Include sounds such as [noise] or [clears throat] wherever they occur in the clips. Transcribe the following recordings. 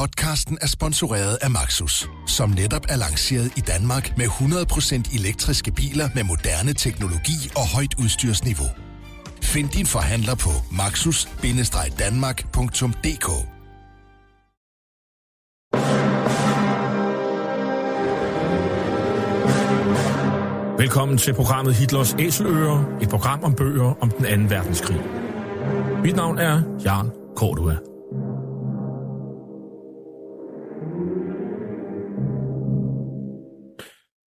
Podcasten er sponsoreret af Maxus, som netop er lanceret i Danmark med 100% elektriske biler med moderne teknologi og højt udstyrsniveau. Find din forhandler på maxus-danmark.dk Velkommen til programmet Hitlers Æseløer, et program om bøger om den anden verdenskrig. Mit navn er Jan Cordua.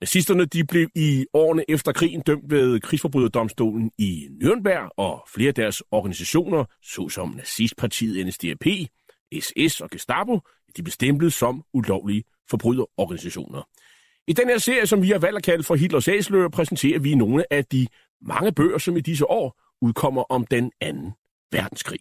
Nazisterne de blev i årene efter krigen dømt ved krigsforbryderdomstolen i Nürnberg, og flere af deres organisationer, såsom nazistpartiet NSDAP, SS og Gestapo, de blev stemplet som ulovlige forbryderorganisationer. I den her serie, som vi har valgt at kalde for Hitlers Æsler, præsenterer vi nogle af de mange bøger, som i disse år udkommer om den anden verdenskrig.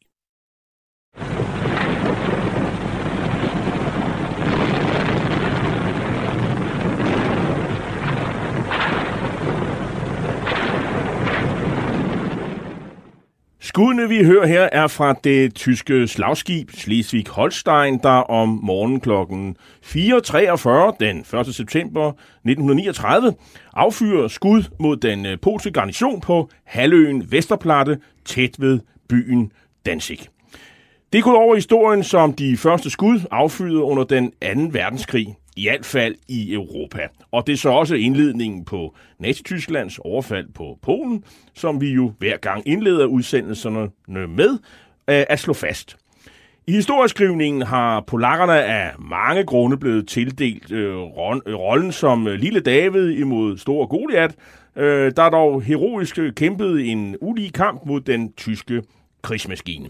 Skuddene, vi hører her, er fra det tyske slagskib Schleswig-Holstein, der om morgenen kl. 4.43 den 1. september 1939 affyrer skud mod den øh, polske garnison på halvøen Vesterplatte, tæt ved byen Danzig. Det går over historien som de første skud affyret under den 2. verdenskrig i hvert fald i Europa. Og det er så også indledningen på Nazi-Tysklands overfald på Polen, som vi jo hver gang indleder udsendelserne med øh, at slå fast. I historieskrivningen har polakkerne af mange grunde blevet tildelt øh, rollen som øh, lille David imod stor Goliat, øh, der dog heroisk kæmpede en ulige kamp mod den tyske krigsmaskine.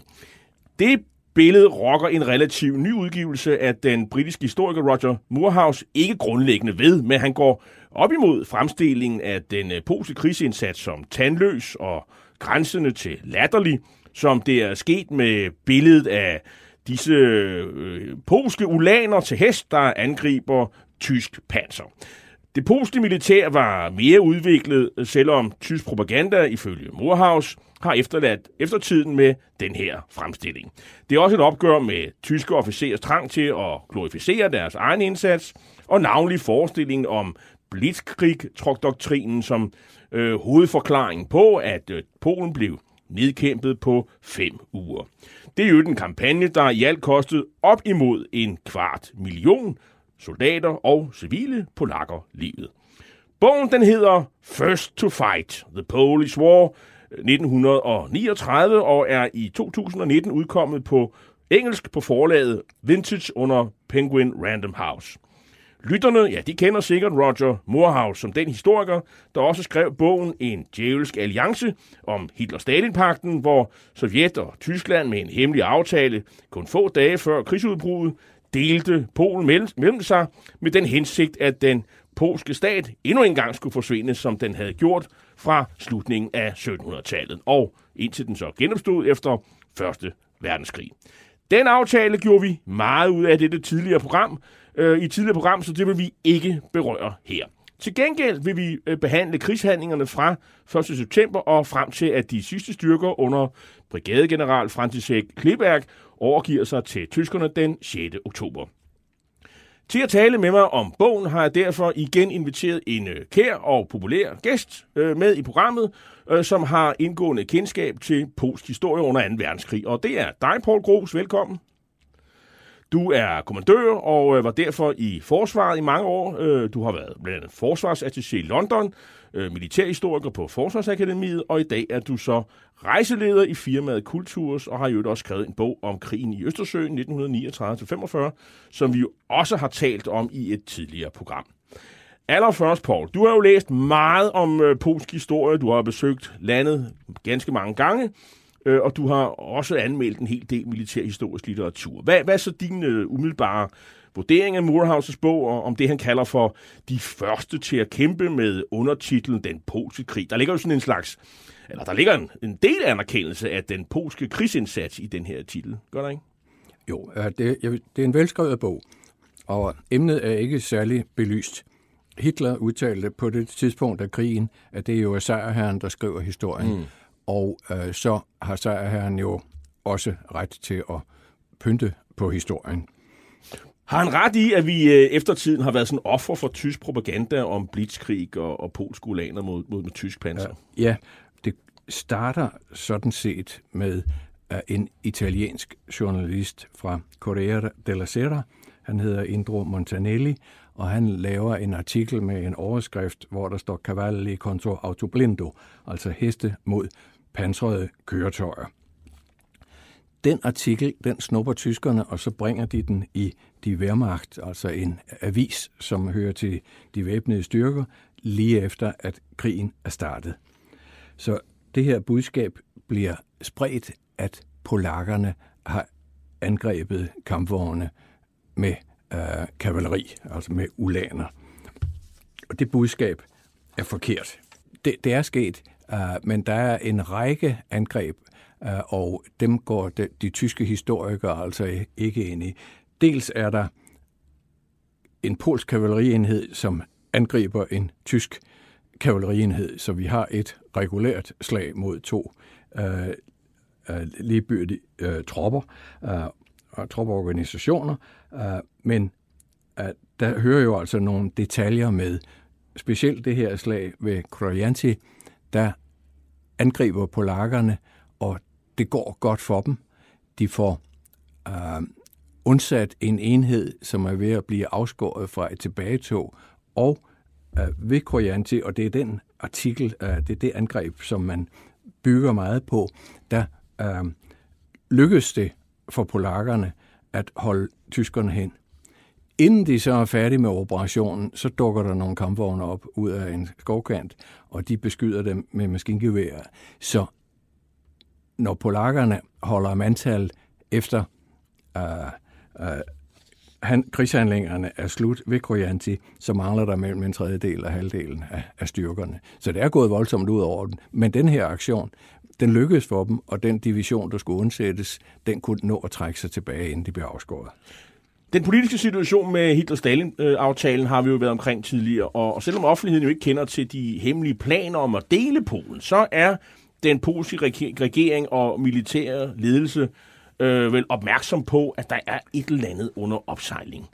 Det billede rokker en relativ ny udgivelse af den britiske historiker Roger Moorhouse ikke grundlæggende ved, men han går op imod fremstillingen af den øh, polske krigsindsats som tandløs og grænsende til latterlig, som det er sket med billedet af disse øh, polske ulaner til hest, der angriber tysk panser. Det polske militær var mere udviklet, selvom tysk propaganda ifølge Moorhouse har efterladt eftertiden med den her fremstilling. Det er også et opgør med tyske officerers trang til at glorificere deres egen indsats, og navnlig forestillingen om Blitzkrieg-doktrinen som øh, hovedforklaring på, at øh, Polen blev nedkæmpet på fem uger. Det er jo en kampagne, der i alt kostede op imod en kvart million soldater og civile polakker livet. Bogen den hedder First to Fight, The Polish War, 1939 og er i 2019 udkommet på engelsk på forlaget Vintage under Penguin Random House. Lytterne, ja, de kender sikkert Roger Morehouse som den historiker, der også skrev bogen En djævelsk alliance om Hitler-Stalin-pakten, hvor Sovjet og Tyskland med en hemmelig aftale kun få dage før krigsudbruddet delte Polen mellem sig med den hensigt, at den polske stat endnu engang skulle forsvinde, som den havde gjort fra slutningen af 1700-tallet, og indtil den så genopstod efter Første Verdenskrig. Den aftale gjorde vi meget ud af det tidligere program, øh, i tidligere program, så det vil vi ikke berøre her. Til gengæld vil vi øh, behandle krigshandlingerne fra 1. september og frem til, at de sidste styrker under brigadegeneral František Kleberg overgiver sig til tyskerne den 6. oktober. Til at tale med mig om bogen har jeg derfor igen inviteret en øh, kær og populær gæst øh, med i programmet, øh, som har indgående kendskab til polsk historie under 2. verdenskrig. Og det er dig, Paul Gros. Velkommen. Du er kommandør og øh, var derfor i forsvaret i mange år. Øh, du har været blandt andet forsvarsattaché i London, øh, militærhistoriker på Forsvarsakademiet, og i dag er du så rejseleder i firmaet Kulturs, og har jo også skrevet en bog om krigen i Østersøen 1939-45, som vi jo også har talt om i et tidligere program. Allerførst, Paul, du har jo læst meget om øh, polsk historie. Du har besøgt landet ganske mange gange, øh, og du har også anmeldt en hel del militærhistorisk litteratur. Hvad, hvad er så din øh, umiddelbare vurdering af Murhauses bog, og om det, han kalder for de første til at kæmpe med undertitlen Den polske krig. Der ligger jo sådan en slags, eller der ligger en, en del anerkendelse af den polske krigsindsats i den her titel. Gør der ikke? Jo, det, det er en velskrevet bog, og emnet er ikke særlig belyst. Hitler udtalte på det tidspunkt af krigen, at det er jo sejrherren, der skriver historien. Mm. Og øh, så har sejrherren jo også ret til at pynte på historien. Har han ret i, at vi øh, efter tiden har været sådan offer for tysk propaganda om blitzkrig og, og polsk ulaner mod, mod, mod tysk panser? Ja, starter sådan set med uh, en italiensk journalist fra Corriere della Sera. Han hedder Indro Montanelli, og han laver en artikel med en overskrift, hvor der står Cavalli contro autoblindo, altså heste mod pansrede køretøjer. Den artikel, den snupper tyskerne, og så bringer de den i Die Wehrmacht, altså en avis, som hører til de væbnede styrker, lige efter, at krigen er startet. Så det her budskab bliver spredt, at polakkerne har angrebet kampvogne med øh, kavaleri, altså med ulaner. Og det budskab er forkert. Det, det er sket, øh, men der er en række angreb, øh, og dem går de, de tyske historikere altså ikke ind i. Dels er der en polsk kavalerienhed, som angriber en tysk kavalerienhed, så vi har et regulært slag mod to øh, øh, ligebyrdige øh, tropper øh, og troppeorganisationer, øh, men øh, der hører jo altså nogle detaljer med. Specielt det her slag ved Krojanti, der angriber polakkerne, og det går godt for dem. De får øh, undsat en enhed, som er ved at blive afskåret fra et tilbagetog, og øh, ved Krojanti, og det er den artikel, øh, det er det angreb, som man bygger meget på, der øh, lykkedes det for polakkerne at holde tyskerne hen. Inden de så er færdige med operationen, så dukker der nogle kampvogne op ud af en skovkant, og de beskyder dem med maskingeværer. Så når polakkerne holder mantal efter øh, øh, han, krigshandlingerne er slut ved Krojanti, så mangler der mellem en tredjedel og halvdelen af, af styrkerne. Så det er gået voldsomt ud over den. Men den her aktion, den lykkedes for dem, og den division, der skulle undsættes, den kunne nå at trække sig tilbage, inden de blev afskåret. Den politiske situation med Hitler-Stalin-aftalen har vi jo været omkring tidligere, og selvom offentligheden jo ikke kender til de hemmelige planer om at dele Polen, så er den polske regering og militære ledelse øh, vel opmærksom på, at der er et eller andet under opsejling.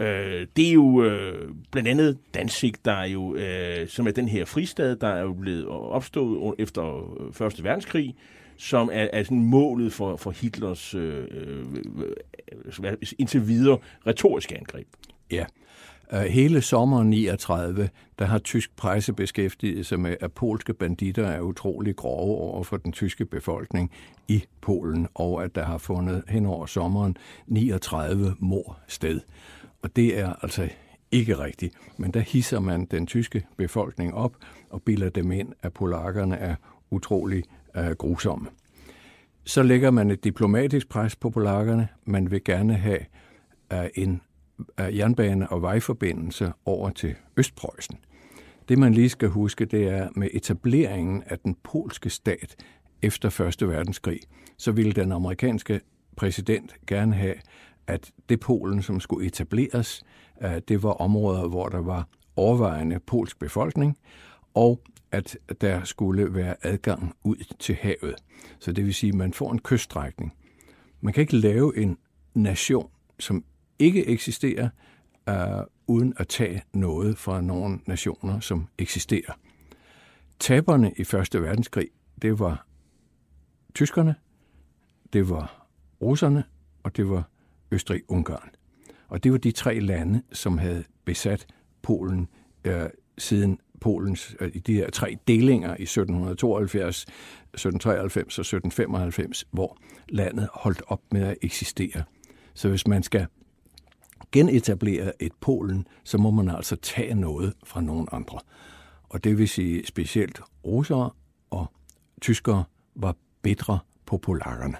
Øh, det er jo øh, blandt andet Danzig, der er jo, øh, som er den her fristad, der er jo blevet opstået efter øh, Første Verdenskrig, som er, er sådan målet for, for Hitlers øh, øh, øh indtil videre retoriske angreb. Ja. Hele sommeren 39, der har tysk presse beskæftiget sig med, at polske banditter er utrolig grove over for den tyske befolkning i Polen, og at der har fundet hen over sommeren 39 mor sted. Og det er altså ikke rigtigt, men der hisser man den tyske befolkning op og bilder dem ind, at polakkerne er utrolig uh, grusomme. Så lægger man et diplomatisk pres på polakkerne. Man vil gerne have uh, en jernbane- og vejforbindelse over til Østpreussen. Det man lige skal huske, det er med etableringen af den polske stat efter 1. verdenskrig, så ville den amerikanske præsident gerne have, at det Polen, som skulle etableres, det var områder, hvor der var overvejende polsk befolkning, og at der skulle være adgang ud til havet. Så det vil sige, at man får en kyststrækning. Man kan ikke lave en nation, som ikke eksisterer, øh, uden at tage noget fra nogle nationer, som eksisterer. Taberne i Første Verdenskrig, det var tyskerne, det var russerne, og det var Østrig-Ungarn. Og det var de tre lande, som havde besat Polen øh, siden Polens, øh, de her tre delinger i 1772, 1793 og 1795, hvor landet holdt op med at eksistere. Så hvis man skal genetablere et Polen, så må man altså tage noget fra nogle andre. Og det vil sige specielt russere og tyskere var bedre på polakkerne.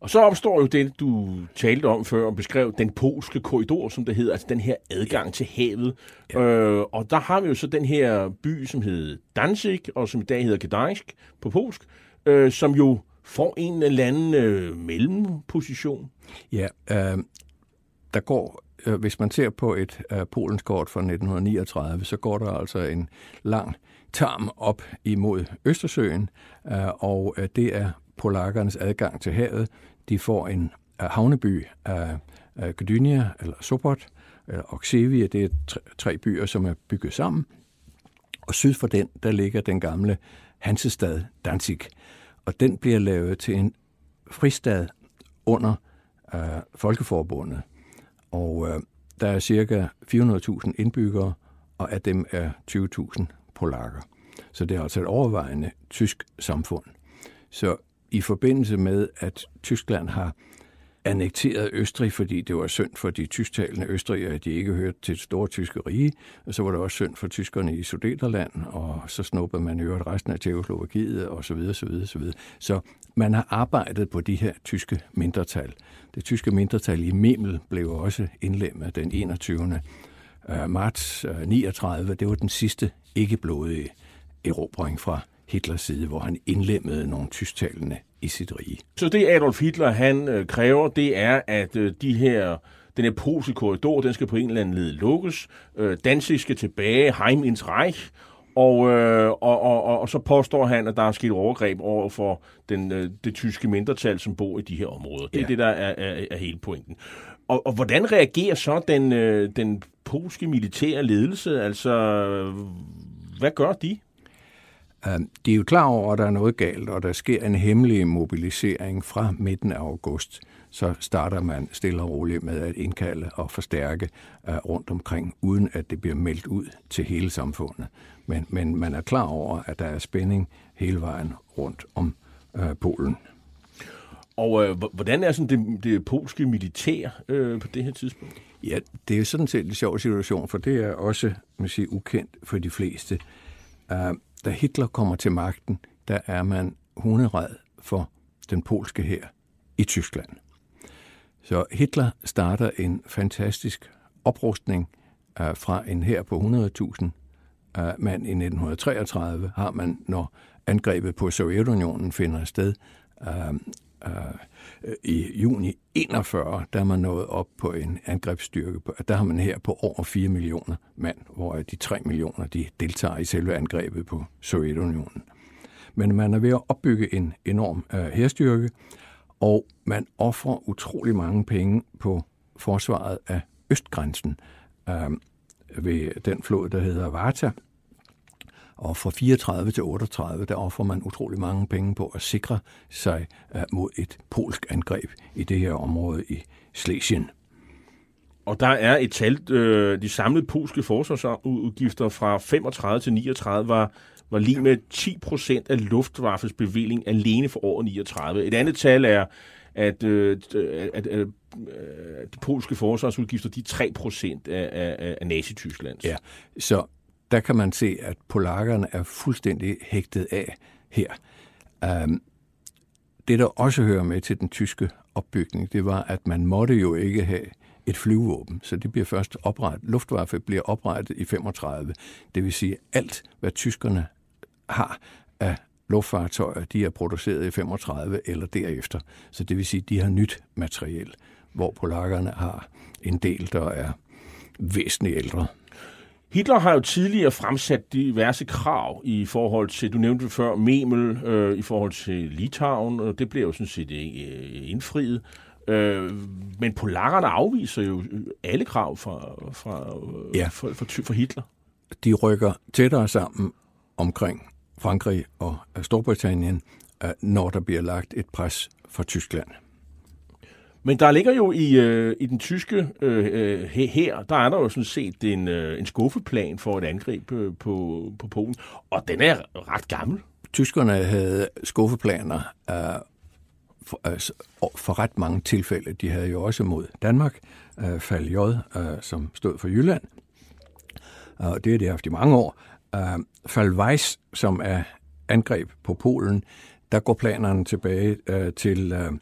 Og så opstår jo det, du talte om før og beskrev, den polske korridor, som det hedder, altså den her adgang til havet. Ja. Øh, og der har vi jo så den her by, som hedder Danzig, og som i dag hedder Gdansk på polsk, øh, som jo får en eller anden øh, mellemposition. Ja, øh, der går, øh, hvis man ser på et øh, Polens kort fra 1939, så går der altså en lang tarm op imod Østersøen, øh, og øh, det er polakkernes adgang til havet. De får en øh, havneby af øh, Gdynia, eller Sopot, eller øh, Oksevia. Det er tre, tre byer, som er bygget sammen. Og syd for den, der ligger den gamle Hansestad Danzig. Og den bliver lavet til en fristad under øh, Folkeforbundet. Og øh, der er cirka 400.000 indbyggere, og af dem er 20.000 polakker. Så det er altså et overvejende tysk samfund. Så i forbindelse med, at Tyskland har annekterede Østrig, fordi det var synd for de tysktalende Østrig, at de ikke hørte til det store tyske rige, og så var det også synd for tyskerne i Sudeterland, og så snuppede man i resten af Tjekoslovakiet, og så videre, så videre, så videre. Så man har arbejdet på de her tyske mindretal. Det tyske mindretal i Memel blev også indlemmet den 21. Øh, marts øh, 39. Det var den sidste ikke-blodige erobring fra Hitlers side, hvor han indlemmede nogle tysktalende i sit rige. Så det Adolf Hitler han øh, kræver, det er, at øh, de her den her polske korridor, den skal på en eller anden led lukkes. Øh, Danzig skal tilbage, Heim ins Reich, og, øh, og, og, og, og så påstår han, at der er sket overgreb over for den, øh, det tyske mindretal, som bor i de her områder. Det er ja. det, der er, er, er hele pointen. Og, og hvordan reagerer så den, øh, den polske militære ledelse? Altså, hvad gør de? Øhm, de er jo klar over, at der er noget galt, og der sker en hemmelig mobilisering fra midten af august. Så starter man stille og roligt med at indkalde og forstærke uh, rundt omkring, uden at det bliver meldt ud til hele samfundet. Men, men man er klar over, at der er spænding hele vejen rundt om uh, Polen. Og øh, hvordan er sådan det, det polske militær øh, på det her tidspunkt? Ja, det er sådan set en sjov situation, for det er også man siger, ukendt for de fleste. Uh, da Hitler kommer til magten, der er man hunderad for den polske her i Tyskland. Så Hitler starter en fantastisk oprustning uh, fra en her på 100.000 uh, mand i 1933 har man, når angrebet på Sovjetunionen finder sted uh, Øh, øh, i juni 41, der er man nået op på en angrebsstyrke. Der har man her på over 4 millioner mand, hvor de 3 millioner de deltager i selve angrebet på Sovjetunionen. Men man er ved at opbygge en enorm øh, hærstyrke, herstyrke, og man offrer utrolig mange penge på forsvaret af østgrænsen uh, ved den flod, der hedder Varta, og fra 34 til 38, der offrer man utrolig mange penge på at sikre sig uh, mod et polsk angreb i det her område i Slesien. Og der er et tal, øh, de samlede polske forsvarsudgifter fra 35 til 39 var, var lige med 10 procent af Luftwaffes bevilling alene for året 39. Et andet tal er, at, øh, at, at, at de polske forsvarsudgifter de er 3 procent af, af, af Nazi-Tysklands. Ja, så der kan man se, at polakkerne er fuldstændig hægtet af her. Um, det, der også hører med til den tyske opbygning, det var, at man måtte jo ikke have et flyvåben, så det bliver først oprettet. Luftwaffe bliver oprettet i 35. Det vil sige, alt, hvad tyskerne har af luftfartøjer, de er produceret i 35 eller derefter. Så det vil sige, de har nyt materiel, hvor polakkerne har en del, der er væsentligt ældre. Hitler har jo tidligere fremsat diverse krav i forhold til, du nævnte før, Memel, øh, i forhold til Litauen, og det bliver jo sådan set øh, indfriet. Øh, men polakkerne afviser jo alle krav fra, fra, ja. for, for, for Hitler. De rykker tættere sammen omkring Frankrig og Storbritannien, øh, når der bliver lagt et pres fra Tyskland. Men der ligger jo i, øh, i den tyske øh, øh her, der er der jo sådan set en, øh, en skuffeplan for et angreb øh, på, på Polen, og den er ret gammel. Tyskerne havde skuffeplaner øh, for, altså, for ret mange tilfælde. De havde jo også mod Danmark, øh, Fal J, øh, som stod for Jylland, og det har de haft i mange år. Øh, Fal Weiss, som er angreb på Polen, der går planerne tilbage øh, til øh,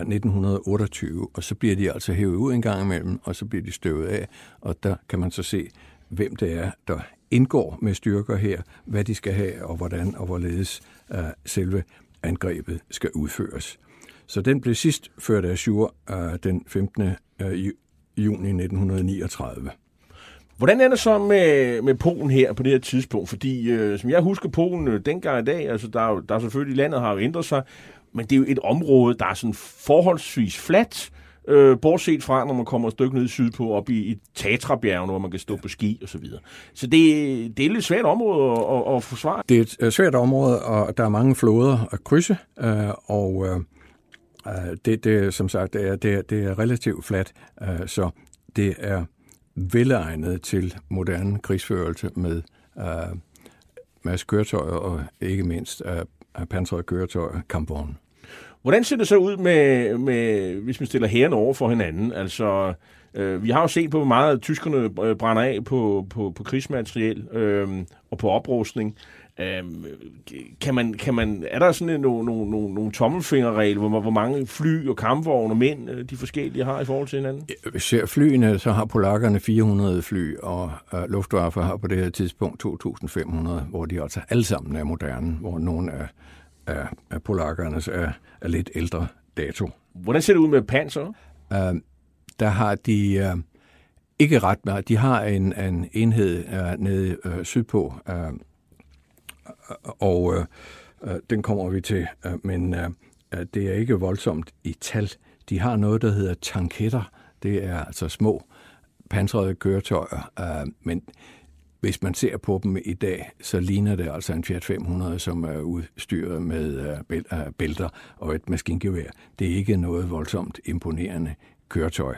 1928, og så bliver de altså hævet ud en gang imellem, og så bliver de støvet af, og der kan man så se, hvem det er, der indgår med styrker her, hvad de skal have, og hvordan og hvorledes uh, selve angrebet skal udføres. Så den blev sidst ført af Sjur uh, øh, den 15. Uh, øh, juni 1939. Hvordan er det så med, med Polen her på det her tidspunkt? Fordi, øh, som jeg husker Polen øh, dengang i dag, altså der, der er selvfølgelig, landet har jo ændret sig, men det er jo et område, der er sådan forholdsvis fladt, øh, bortset fra, når man kommer et stykke ned sydpå, op i, i Tatrabjergene, hvor man kan stå på ski og så videre. Så det, det er et lidt svært område at, at, at forsvare. Det er et øh, svært område, og der er mange floder at krydse, øh, og øh, øh, det, det, som sagt, det er, det er, det er relativt fladt, øh, så det er velegnet til moderne krigsførelse med øh, masse køretøjer og ikke mindst øh, pansrede køretøjer, kampvogne. Hvordan ser det så ud med, med hvis man stiller herren over for hinanden? Altså, øh, vi har jo set på, hvor meget tyskerne øh, brænder af på, på, på krigsmateriel øh, og på oprustning. Øh, kan man, kan man, er der sådan nogle, no, no, no, no tommelfingerregel, hvor, hvor mange fly og kampvogne og mænd øh, de forskellige har i forhold til hinanden? Hvis ser flyene, så har polakkerne 400 fly, og uh, Luftwaffe har på det her tidspunkt 2.500, hvor de altså alle sammen er moderne, hvor nogle er af, af polakkernes er, er lidt ældre dato. Hvordan ser det ud med panser? Uh, der har de... Uh, ikke ret meget. De har en, en enhed uh, nede uh, sydpå, uh, og øh, øh, den kommer vi til, øh, men øh, det er ikke voldsomt i tal. De har noget, der hedder tanketter. Det er altså små pansrede køretøjer, øh, men hvis man ser på dem i dag, så ligner det altså en Fiat 500, som er udstyret med øh, øh, bælter og et maskingevær. Det er ikke noget voldsomt imponerende køretøj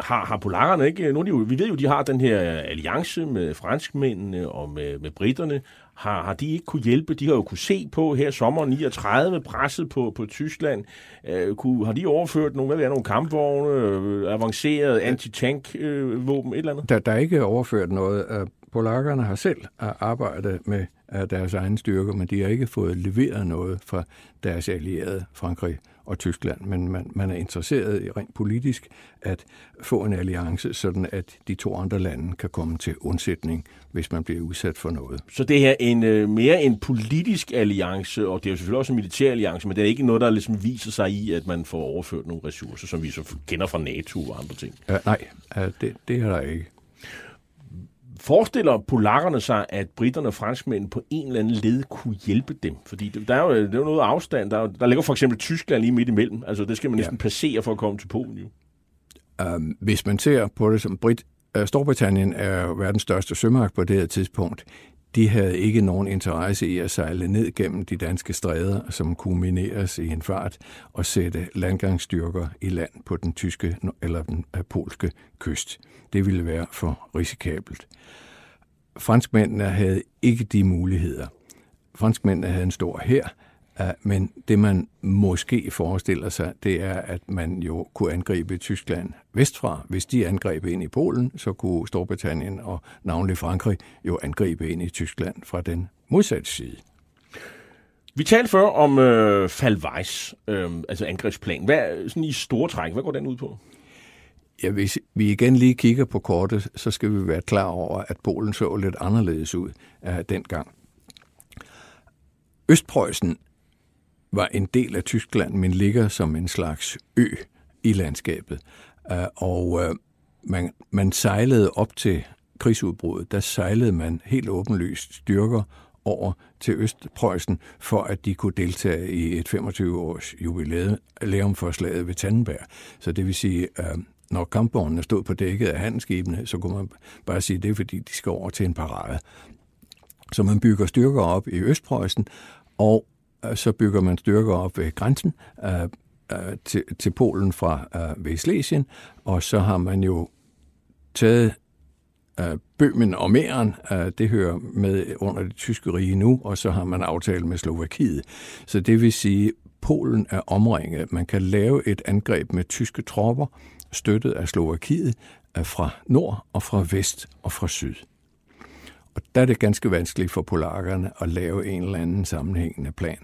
har, har polakkerne ikke, nogle de, vi ved jo, de har den her alliance med franskmændene og med, med britterne, har, har de ikke kunne hjælpe? De har jo kunne se på her sommer 39 presset på, på Tyskland. Uh, kunne, har de overført nogle, hvad er, nogle kampvogne, øh, avanceret anti-tank-våben, et eller andet? Der, der er ikke overført noget. Polakkerne har selv arbejdet med deres egen styrker, men de har ikke fået leveret noget fra deres allierede Frankrig og Tyskland, men man, man er interesseret i rent politisk at få en alliance, sådan at de to andre lande kan komme til undsætning, hvis man bliver udsat for noget. Så det her er en, øh, mere en politisk alliance, og det er jo selvfølgelig også en militær alliance, men det er ikke noget, der ligesom viser sig i, at man får overført nogle ressourcer, som vi så kender fra NATO og andre ting? Uh, nej, uh, det, det er der ikke. Forestiller polakkerne sig, at britterne og franskmænd på en eller anden led kunne hjælpe dem? Fordi der er jo, der er jo noget afstand. Der, der ligger for eksempel Tyskland lige midt imellem. Altså det skal man næsten ja. passere for at komme til Polen jo. Um, hvis man ser på det som Brit, uh, Storbritannien er verdens største sømagt på det her tidspunkt. De havde ikke nogen interesse i at sejle ned gennem de danske stræder, som kunne mineres i en fart, og sætte landgangsstyrker i land på den tyske eller den øh, polske kyst. Det ville være for risikabelt. Franskmændene havde ikke de muligheder. Franskmændene havde en stor hær, men det man måske forestiller sig, det er, at man jo kunne angribe Tyskland vestfra. Hvis de angreb ind i Polen, så kunne Storbritannien og navnlig Frankrig jo angribe ind i Tyskland fra den modsatte side. Vi talte før om øh, Falweis, øh, altså angrebsplan. Hvad, sådan i store træk, hvad går den ud på? Ja, hvis vi igen lige kigger på kortet, så skal vi være klar over, at Polen så lidt anderledes ud af dengang. Østpreussen var en del af Tyskland, men ligger som en slags ø i landskabet. Øh, og øh, man, man sejlede op til krigsudbruddet, der sejlede man helt åbenlyst styrker over til Østpreussen, for at de kunne deltage i et 25-års jubilæum for slaget ved Tannenberg. Så det vil sige, øh, når kampvognene stod på dækket af handelsskibene, så kunne man bare sige, at det er fordi, de skal over til en parade. Så man bygger styrker op i Østpreussen, og Øh, så bygger man styrker op ved grænsen øh, øh til, til Polen fra øh, Vestlæsien, og så har man jo taget øh, Bøhmen og Mæren, øh, det hører med under det tyske rige nu, og så har man aftalt med Slovakiet. Så det vil sige, Polen er omringet. Man kan lave et angreb med tyske tropper, støttet af Slovakiet, øh, fra nord og fra vest og fra syd. Og der er det ganske vanskeligt for polakkerne at lave en eller anden sammenhængende plan,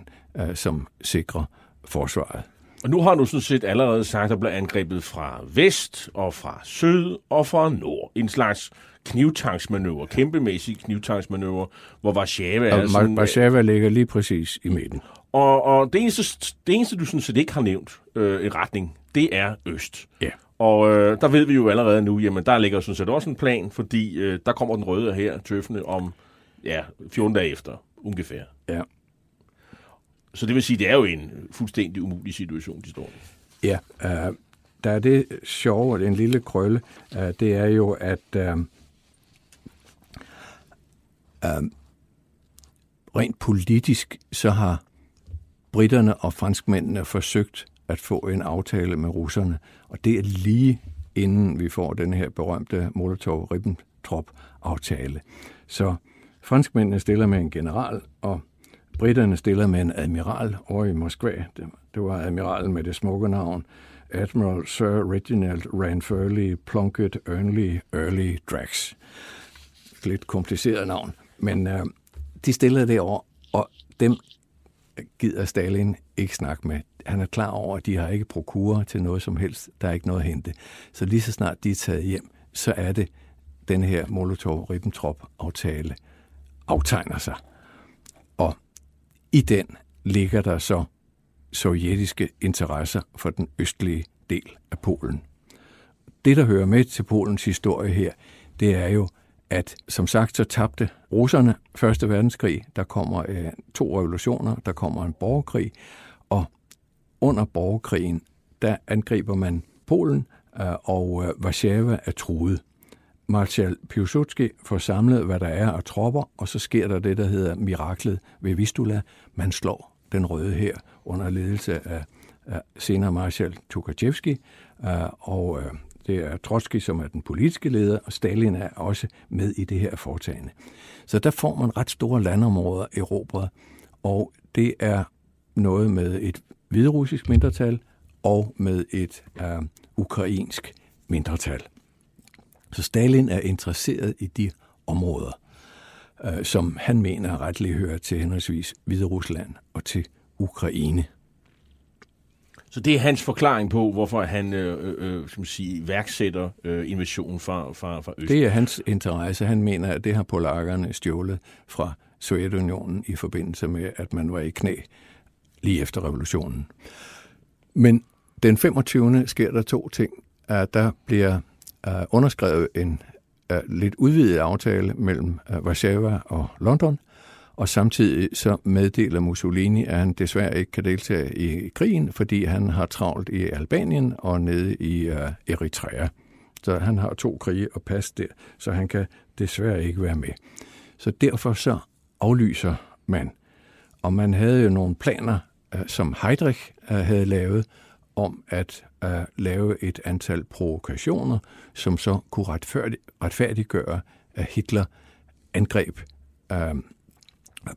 som sikrer forsvaret. Og nu har du sådan set allerede sagt, at der blev angrebet fra vest og fra syd og fra nord. En slags knivtangsmanøvre, kæmpemæssig knivtangsmanøvre, hvor Warszawa er sådan... Warszawa ligger lige præcis i midten. Og, og det, eneste, det eneste, du sådan set ikke har nævnt øh, i retning, det er øst. Ja. Og øh, der ved vi jo allerede nu, jamen der ligger sådan set også en plan, fordi øh, der kommer den røde her, tøffende, om ja, 14 dage efter, ungefær. Ja. Så det vil sige, det er jo en fuldstændig umulig situation, de står i. Ja, øh, der er det sjove, den lille krølle, øh, det er jo, at øh, øh, rent politisk, så har britterne og franskmændene forsøgt at få en aftale med russerne, og det er lige inden vi får den her berømte Molotov-Ribbentrop-aftale. Så franskmændene stiller med en general, og britterne stiller med en admiral over i Moskva. Det, var admiralen med det smukke navn. Admiral Sir Reginald Ranfurly Plunkett Early Early Drax. Lidt kompliceret navn. Men øh, de stillede det over, og dem gider Stalin ikke snakke med. Han er klar over, at de har ikke prokurer til noget som helst. Der er ikke noget at hente. Så lige så snart de er taget hjem, så er det den her Molotov-Ribbentrop-aftale aftegner sig. Og i den ligger der så sovjetiske interesser for den østlige del af Polen. Det, der hører med til Polens historie her, det er jo, at som sagt så tabte russerne Første Verdenskrig. Der kommer øh, to revolutioner, der kommer en borgerkrig, og under borgerkrigen, der angriber man Polen, øh, og øh, Warszawa er truet. Marshal Piłsudski får samlet, hvad der er af tropper, og så sker der det, der hedder miraklet ved Vistula. Man slår den røde her under ledelse af, af senere Marshal Tukhachevski, øh, og øh, det er Trotsky, som er den politiske leder, og Stalin er også med i det her foretagende. Så der får man ret store landområder erobret, og det er noget med et hviderussisk mindretal og med et øh, ukrainsk mindretal. Så Stalin er interesseret i de områder, øh, som han mener retligt hører til henholdsvis Hviderusland og til Ukraine. Så det er hans forklaring på, hvorfor han øh, øh, øh man som sige, værksætter øh, invasionen fra, fra, fra Øst. Det er hans interesse. Han mener, at det har polakkerne stjålet fra Sovjetunionen i forbindelse med, at man var i knæ lige efter revolutionen. Men den 25. sker der to ting. At der bliver uh, underskrevet en uh, lidt udvidet aftale mellem uh, Warszawa og London, og samtidig så meddeler Mussolini, at han desværre ikke kan deltage i krigen, fordi han har travlt i Albanien og nede i uh, Eritrea. Så han har to krige at passe der, så han kan desværre ikke være med. Så derfor så aflyser man. Og man havde jo nogle planer, uh, som Heydrich uh, havde lavet, om at uh, lave et antal provokationer, som så kunne retfærdig, retfærdiggøre, at Hitler angreb uh,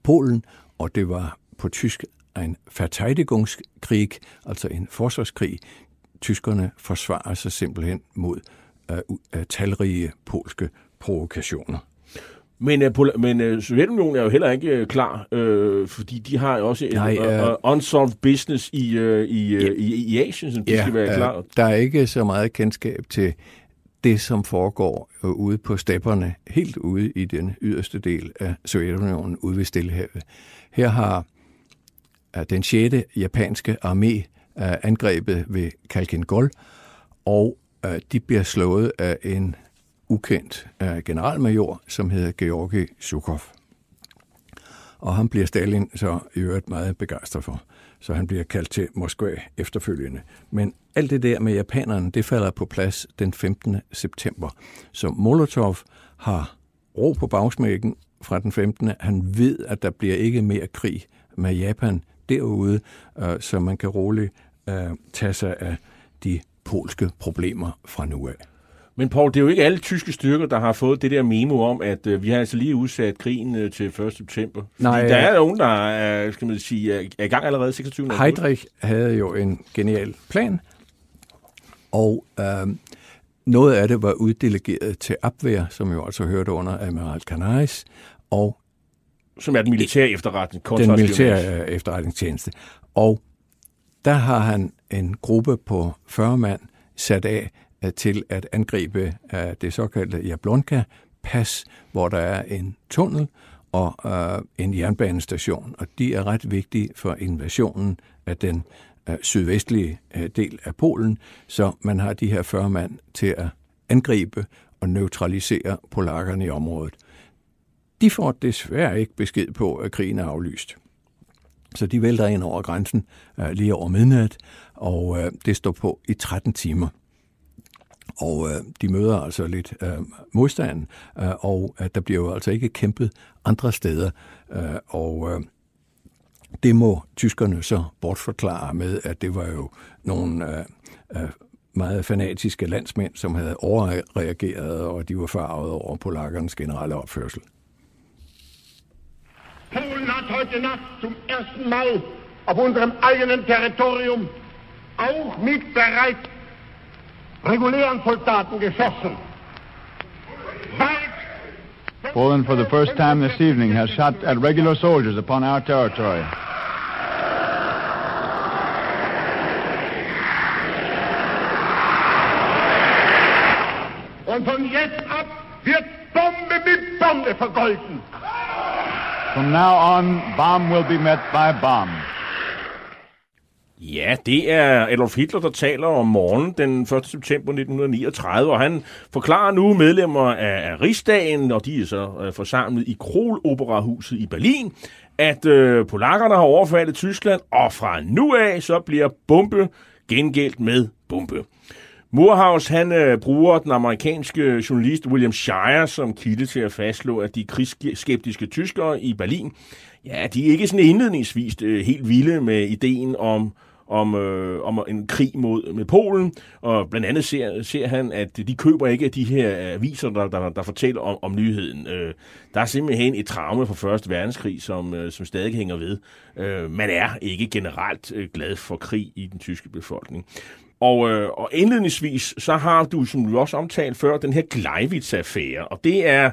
Polen, og det var på tysk en Verteidigungskrig, altså en forsvarskrig. Tyskerne forsvarer sig simpelthen mod uh, uh, talrige polske provokationer. Men, uh, men uh, Sovjetunionen er jo heller ikke uh, klar, uh, fordi de har jo også en Nej, uh, uh, unsolved business i, uh, i, uh, i, i Asien, som de ja, skal være klar. Uh, der er ikke så meget kendskab til det, som foregår øh, ude på stepperne, helt ude i den yderste del af Sovjetunionen, ude ved Stillehavet. Her har den 6. japanske armé øh, angrebet ved Kalkingol, og øh, de bliver slået af en ukendt generalmajor, som hedder Georgi Zhukov. Og han bliver Stalin så i øvrigt meget begejstret for. Så han bliver kaldt til Moskva efterfølgende. Men alt det der med japanerne, det falder på plads den 15. september. Så Molotov har ro på bagsmækken fra den 15. Han ved, at der bliver ikke mere krig med Japan derude, øh, så man kan roligt øh, tage sig af de polske problemer fra nu af. Men Paul, det er jo ikke alle tyske styrker, der har fået det der memo om, at øh, vi har altså lige udsat krigen øh, til 1. september. Fordi Nej, der er nogen, der er, skal man sige, er i gang allerede 26. Heydrich havde jo en genial plan, og øh, noget af det var uddelegeret til Abwehr, som jo altså hørte under Admiral Canaris, og som er den militære efterretning. Den militære efterretningstjeneste. Og der har han en gruppe på 40 mand sat af øh, til at angribe øh, det såkaldte Jablonka-pas, hvor der er en tunnel og øh, en jernbanestation, og de er ret vigtige for invasionen af den øh, sydvestlige øh, del af Polen, så man har de her 40 mand til at angribe og neutralisere polakkerne i området. De får desværre ikke besked på, at krigen er aflyst. Så de vælter ind over grænsen øh, lige over midnat, og øh, det står på i 13 timer. Og øh, de møder altså lidt øh, modstand, øh, og at der bliver jo altså ikke kæmpet andre steder. Øh, og det må tyskerne så bortforklare med, at det var jo nogle uh, uh, meget fanatiske landsmænd, som havde overreageret, og de var farvet over polakkernes generelle opførsel. Polen hat heute Nacht zum ersten Mal auf unserem eigenen Territorium auch mit bereits regulären Soldaten geschossen. Poland, for the first time this evening, has shot at regular soldiers upon our territory. Und von jetzt ab wird Bombe mit Bombe vergolten. From now on, bomb will be met by bomb. Ja, det er Adolf Hitler, der taler om morgenen den 1. september 1939, og han forklarer nu medlemmer af Rigsdagen, og de er så øh, forsamlet i Krol Operahuset i Berlin, at øh, polakkerne har overfaldet Tyskland, og fra nu af så bliver bombe gengældt med bombe. Moorhouse han øh, bruger den amerikanske journalist William Shire som kilde til at fastslå, at de krigsskeptiske tyskere i Berlin, ja, de er ikke sådan indledningsvis øh, helt vilde med ideen om om, øh, om en krig mod med Polen, og blandt andet ser, ser han, at de køber ikke de her aviser, der, der, der fortæller om, om nyheden. Øh, der er simpelthen et traume fra Første Verdenskrig, som, øh, som stadig hænger ved. Øh, man er ikke generelt øh, glad for krig i den tyske befolkning. Og, øh, og indledningsvis, så har du, som du også omtalt før, den her Gleiwitz-affære, og det er,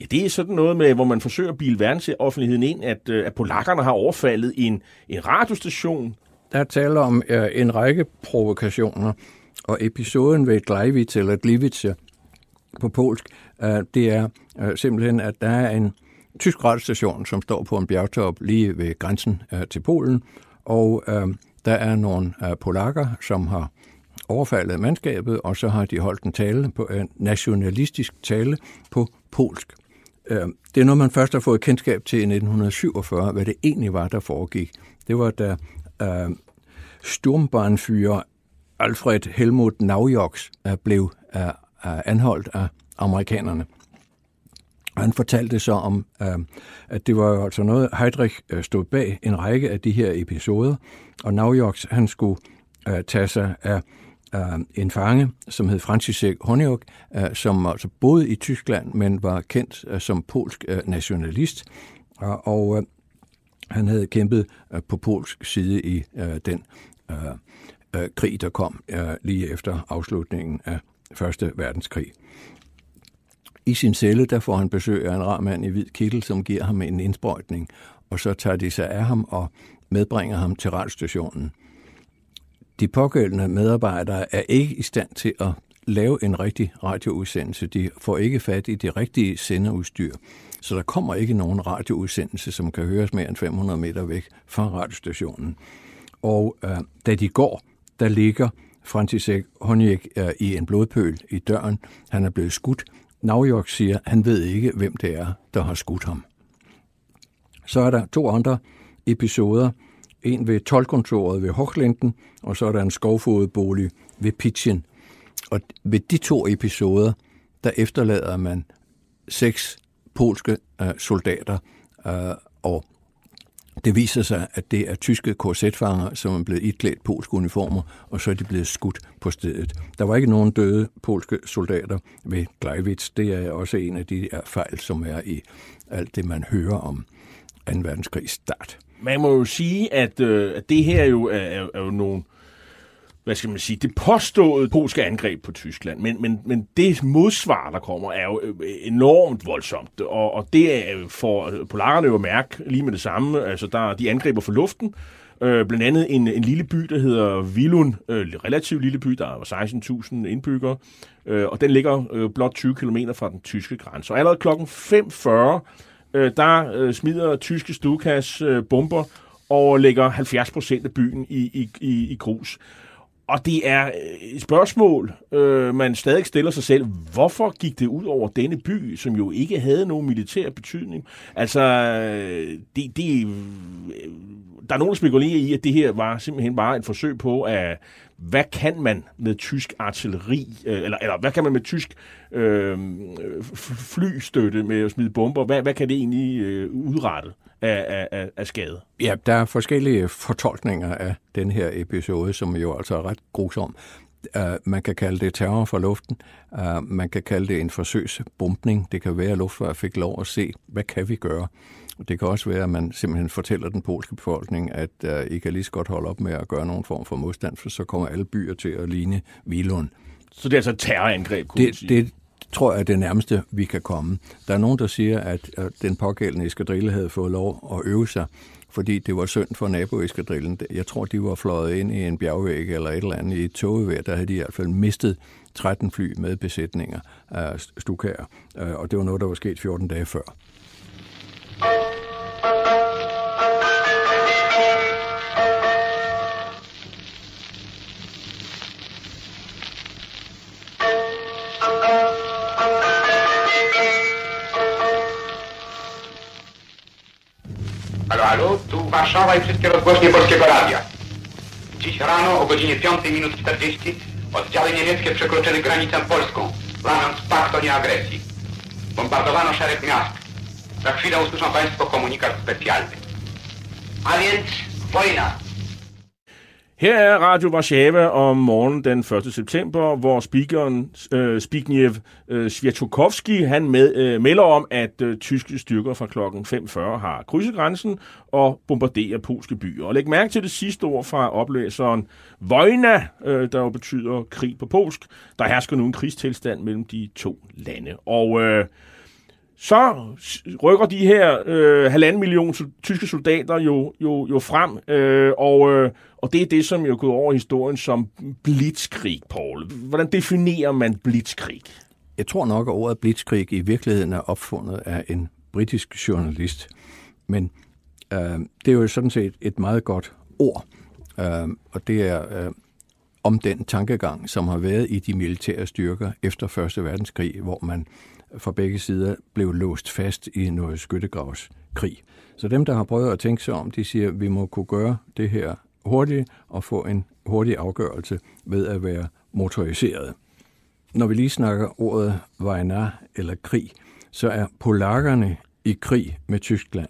ja, det er sådan noget med, hvor man forsøger at bilde verdensoffentligheden ind, at, øh, at polakkerne har overfaldet en, en radiostation. Der taler om øh, en række provokationer, og episoden ved Gleiwitz, eller Gliwice på polsk, øh, det er øh, simpelthen, at der er en tysk radiostation, som står på en bjergtop lige ved grænsen øh, til Polen, og øh, der er nogle uh, polakker, som har overfaldet mandskabet, og så har de holdt en tale på en nationalistisk tale på polsk. Øh, det er noget, man først har fået kendskab til i 1947, hvad det egentlig var, der foregik. Det var da Øh, uh, Sturmbahnfyrer Alfred Helmut Naujoks øh, blev øh, anholdt af amerikanerne. Han fortalte så om, øh, at det var altså noget, Heydrich stod bag en række af de her episoder, og Naujoks, han skulle øh, tage sig af en fange, som hed František Honjok, som altså boede i Tyskland, men var kendt som polsk nationalist, og han havde kæmpet øh, på polsk side i øh, den øh, krig, der kom lige efter afslutningen af Første Verdenskrig. I sin celle, der får han besøg af en rar mand i hvid kittel, som giver ham en indsprøjtning, og så tager de sig af ham og medbringer ham til radiostationen. De pågældende medarbejdere er ikke i stand til at lave en rigtig radioudsendelse. De får ikke fat i det rigtige sendeudstyr. Så der kommer ikke nogen radioudsendelse, som kan høres mere end 500 meter væk fra radiostationen. Og øh, da de går, der ligger František Honjek øh, i en blodpøl i døren. Han er blevet skudt, Navjok siger, at han ved ikke, hvem det er, der har skudt ham. Så er der to andre episoder. En ved tolkontoret ved Hochlinden, og så er der en skovfodbolig ved Pitchen. Og ved de to episoder, der efterlader man seks polske øh, soldater, øh, og det viser sig, at det er tyske korsetfanger, som er blevet iklædt polske uniformer, og så er de blevet skudt på stedet. Der var ikke nogen døde polske soldater ved Gleiwitz. Det er også en af de fejl, som er i alt det, man hører om 2. verdenskrigs start. Man må jo sige, at, øh, at det her jo er, er, er jo nogle hvad skal man sige, det påståede polske angreb på Tyskland, men, men, men det modsvar, der kommer, er jo øh, enormt voldsomt, og, og det øh, får øh, polakkerne jo at mærke lige med det samme, altså der, de angriber for luften, Øh, blandt andet en, en lille by, der hedder Vilun, øh, relativt lille by, der var 16.000 indbyggere, øh, og den ligger øh, blot 20 km fra den tyske grænse. Og allerede klokken 5.40, øh, der øh, smider tyske Stukas øh, bomber og lægger 70 procent af byen i, i, i, i grus. Og det er øh, et spørgsmål, øh, man stadig stiller sig selv. Hvorfor gik det ud over denne by, som jo ikke havde nogen militær betydning? Altså, øh, det, det, øh, der er nogen, der spekulerer i, at det her var simpelthen bare et forsøg på, at hvad kan man med tysk artilleri, øh, eller, eller hvad kan man med tysk øh, flystøtte med at smide bomber, hvad, hvad kan det egentlig øh, udrette af, af, af skade? Ja, der er forskellige fortolkninger af den her episode, som jo altså er ret grusom. Uh, man kan kalde det terror fra luften. Uh, man kan kalde det en forsøgsbumpning. Det kan være, at Luftwaffe fik lov at se, hvad kan vi gøre? Det kan også være, at man simpelthen fortæller den polske befolkning, at uh, I kan lige så godt holde op med at gøre nogen form for modstand, for så kommer alle byer til at ligne Vilund. Så det er altså et terrorangreb, kunne det, sige? Det tror jeg er det nærmeste, vi kan komme. Der er nogen, der siger, at den pågældende eskadrille havde fået lov at øve sig, fordi det var synd for naboeskadrillen. Jeg tror, de var fløjet ind i en bjergvæg eller et eller andet i et togevær. Der havde de i hvert fald mistet 13 fly med besætninger af stukager, øh, og det var noget, der var sket 14 dage før. Halo, tu Warszawa i wszystkie rozgłośnie Polskiego Radia. Dziś rano o godzinie 5 minut 40 oddziały niemieckie przekroczyły granicę polską, łamiąc pakt o nieagresji. Bombardowano szereg miast. Za chwilę usłyszą Państwo komunikat specjalny. A więc wojna. Her er Radio Warszawa om morgenen den 1. september, hvor speakeren øh, Spigniew øh, Sviatokovski, han med, øh, melder om, at øh, tyske styrker fra klokken 5.40 har krydset grænsen og bombarderer polske byer. Og læg mærke til det sidste ord fra oplæseren Vojna, øh, der jo betyder krig på polsk. Der hersker nu en krigstilstand mellem de to lande. Og øh, så rykker de her øh, halvanden million tyske soldater jo, jo, jo frem, øh, og, øh, og det er det, som jo går over historien som blitzkrig, Paul. Hvordan definerer man blitzkrig? Jeg tror nok, at ordet blitzkrig i virkeligheden er opfundet af en britisk journalist. Men øh, det er jo sådan set et meget godt ord, øh, og det er øh, om den tankegang, som har været i de militære styrker efter 1. verdenskrig, hvor man fra begge sider blev låst fast i noget skyttegravskrig. Så dem, der har prøvet at tænke sig om, de siger, at vi må kunne gøre det her hurtigt og få en hurtig afgørelse ved at være motoriseret. Når vi lige snakker ordet vejna eller krig, så er polakkerne i krig med Tyskland.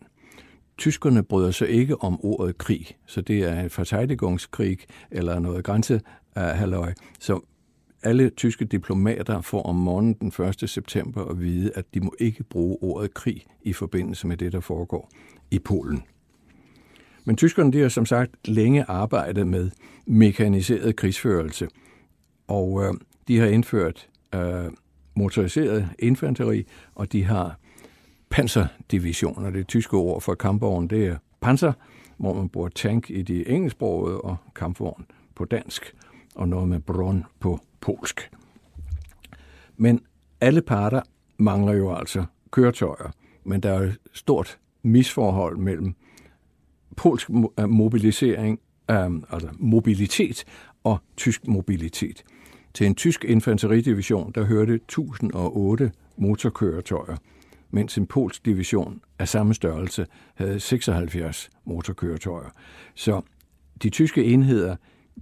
Tyskerne bryder sig ikke om ordet krig, så det er en forteidigungskrig eller noget grænsehalløj. Så alle tyske diplomater får om morgenen den 1. september at vide, at de må ikke bruge ordet krig i forbindelse med det, der foregår i Polen. Men tyskerne de har som sagt længe arbejdet med mekaniseret krigsførelse, og øh, de har indført øh, motoriseret infanteri, og de har panserdivisioner. Det tyske ord for kampvogn, det er panser, hvor man bruger tank i de engelsksprogede og kampvogn på dansk, og noget med bron på polsk. Men alle parter mangler jo altså køretøjer, men der er et stort misforhold mellem polsk øh, mobilisering, øh, altså mobilitet og tysk mobilitet. Til en tysk infanteridivision, der hørte 1008 motorkøretøjer, mens en polsk division af samme størrelse havde 76 motorkøretøjer. Så de tyske enheder,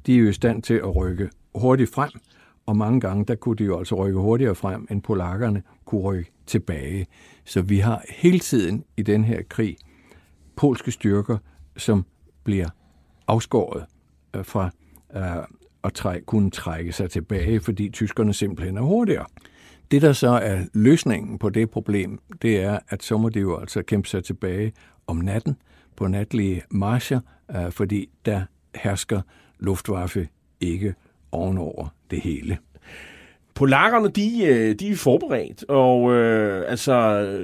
de er jo i stand til at rykke hurtigt frem, og mange gange, der kunne de jo altså rykke hurtigere frem, end polakkerne kunne rykke tilbage. Så vi har hele tiden i den her krig polske styrker, som bliver afskåret øh, fra øh, at trække, kunne trække sig tilbage, fordi tyskerne simpelthen er hurtigere. Det, der så er løsningen på det problem, det er, at så må de jo altså kæmpe sig tilbage om natten på natlige marcher, øh, fordi der hersker Luftwaffe ikke ovenover det hele. Polakkerne, de, øh, de er forberedt, og øh, altså,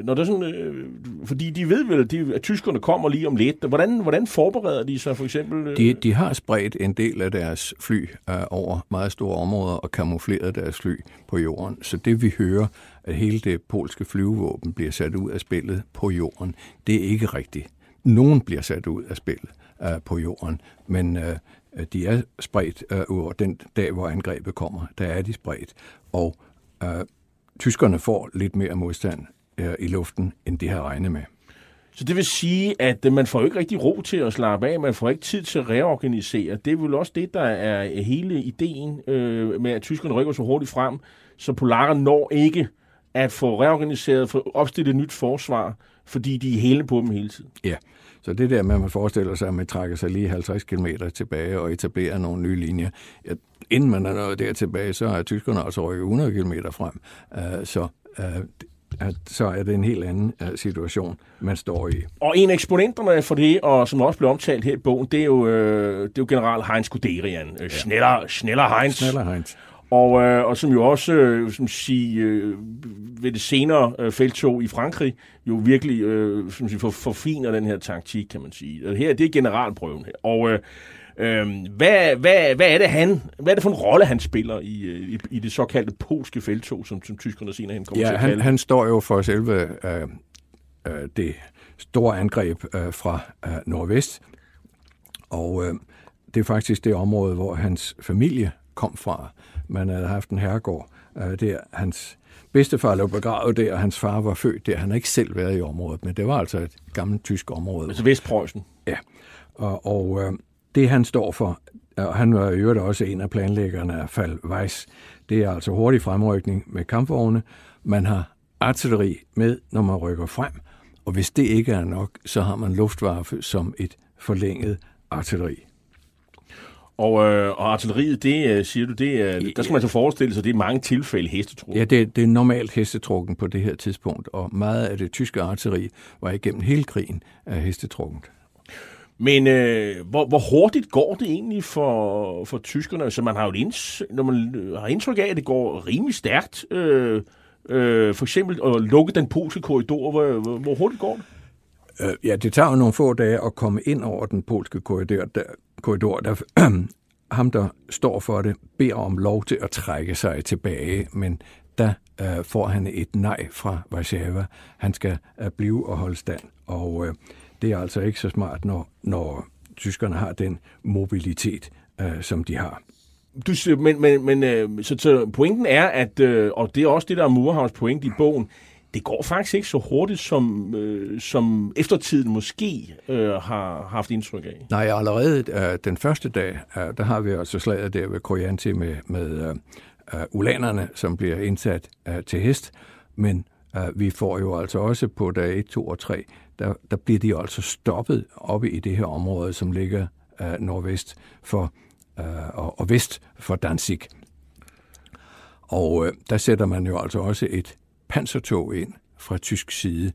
når der er sådan, øh, fordi de ved vel, de, at tyskerne kommer lige om lidt. Hvordan, hvordan forbereder de sig for eksempel? Øh? De, de har spredt en del af deres fly øh, over meget store områder og kamufleret deres fly på jorden. Så det vi hører, at hele det polske flyvevåben bliver sat ud af spillet på jorden, det er ikke rigtigt. Nogen bliver sat ud af spillet øh, på jorden, men øh, de er spredt øh, over den dag, hvor angrebet kommer. Der er de spredt, og øh, tyskerne får lidt mere modstand øh, i luften, end de har regnet med. Så det vil sige, at øh, man får ikke rigtig ro til at slappe af, man får ikke tid til at reorganisere. Det er vel også det, der er hele ideen øh, med, at tyskerne rykker så hurtigt frem, så polakker når ikke at få reorganiseret, få opstillet et nyt forsvar, fordi de er hele på dem hele tiden. Ja, så det der med, at man forestiller sig, at man trækker sig lige 50 km tilbage og etablerer nogle nye linjer, ja, inden man er nået der tilbage, så er tyskerne altså rykket 100 km frem. Uh, så uh, at så er det en helt anden uh, situation, man står i. Og en af eksponenterne for det, og som også blev omtalt her i bogen, det er jo, øh, det er jo general Heinz Guderian. Ja. Schneller, Schneller Heinz. Schneller Heinz. Og, øh, og som jo også, øh, som sige, øh, ved det senere øh, feltog i Frankrig, jo virkelig øh, som sige, for, forfiner den her taktik, kan man sige. Og her, det er generalprøven her. Og øh, øh, hvad, hvad, hvad er det han, hvad er det for en rolle, han spiller i, øh, i, i det såkaldte polske feltog, som, som tyskerne senere hen kommer ja, til at han, kalde? han står jo for selve øh, øh, det store angreb øh, fra øh, nordvest, og øh, det er faktisk det område, hvor hans familie kom fra. Man havde haft en herregård øh, der. Hans bedstefar lå begravet der, og hans far var født der. Han har ikke selv været i området, men det var altså et gammelt tysk område. Altså Vestpreussen. Ja, og, og øh, det han står for, og han var i øvrigt også en af planlæggerne af Fall Weiss, det er altså hurtig fremrykning med kampvogne. Man har artilleri med, når man rykker frem, og hvis det ikke er nok, så har man luftwaffe som et forlænget artilleri. Og, øh, og artilleriet, det øh, siger du, det er, der skal man så forestille sig, det er mange tilfælde hestetrukken. Ja, det, det er normalt hestetrukken på det her tidspunkt, og meget af det tyske artilleri var igennem hele krigen af hestetrukkent. Men øh, hvor, hvor hurtigt går det egentlig for, for tyskerne? Så man har jo et inds, når man har indtryk af, at det går rimelig stærkt. Øh, øh, for eksempel at lukke den polske korridor. Hvor, hvor, hurtigt går det? Øh, ja, det tager jo nogle få dage at komme ind over den polske korridor. Der, korridor, der [clears throat] ham, der står for det, beder om lov til at trække sig tilbage, men der øh, får han et nej fra Warszawa. Han skal øh, blive og holde stand, og øh, det er altså ikke så smart, når, når tyskerne har den mobilitet, øh, som de har. Du men, men, men øh, så, så pointen er, at, øh, og det er også det, der er Murhavns point i bogen, det går faktisk ikke så hurtigt, som, øh, som eftertiden måske øh, har haft indtryk af. Nej, allerede øh, den første dag, øh, der har vi altså slaget der ved Koyanti med, med øh, øh, ulanerne, som bliver indsat øh, til hest, men øh, vi får jo altså også på dag 1, 2 og 3, der, der bliver de altså stoppet oppe i det her område, som ligger øh, nordvest for, øh, og, og vest for Danzig. Og øh, der sætter man jo altså også et pansertog ind fra tysk side,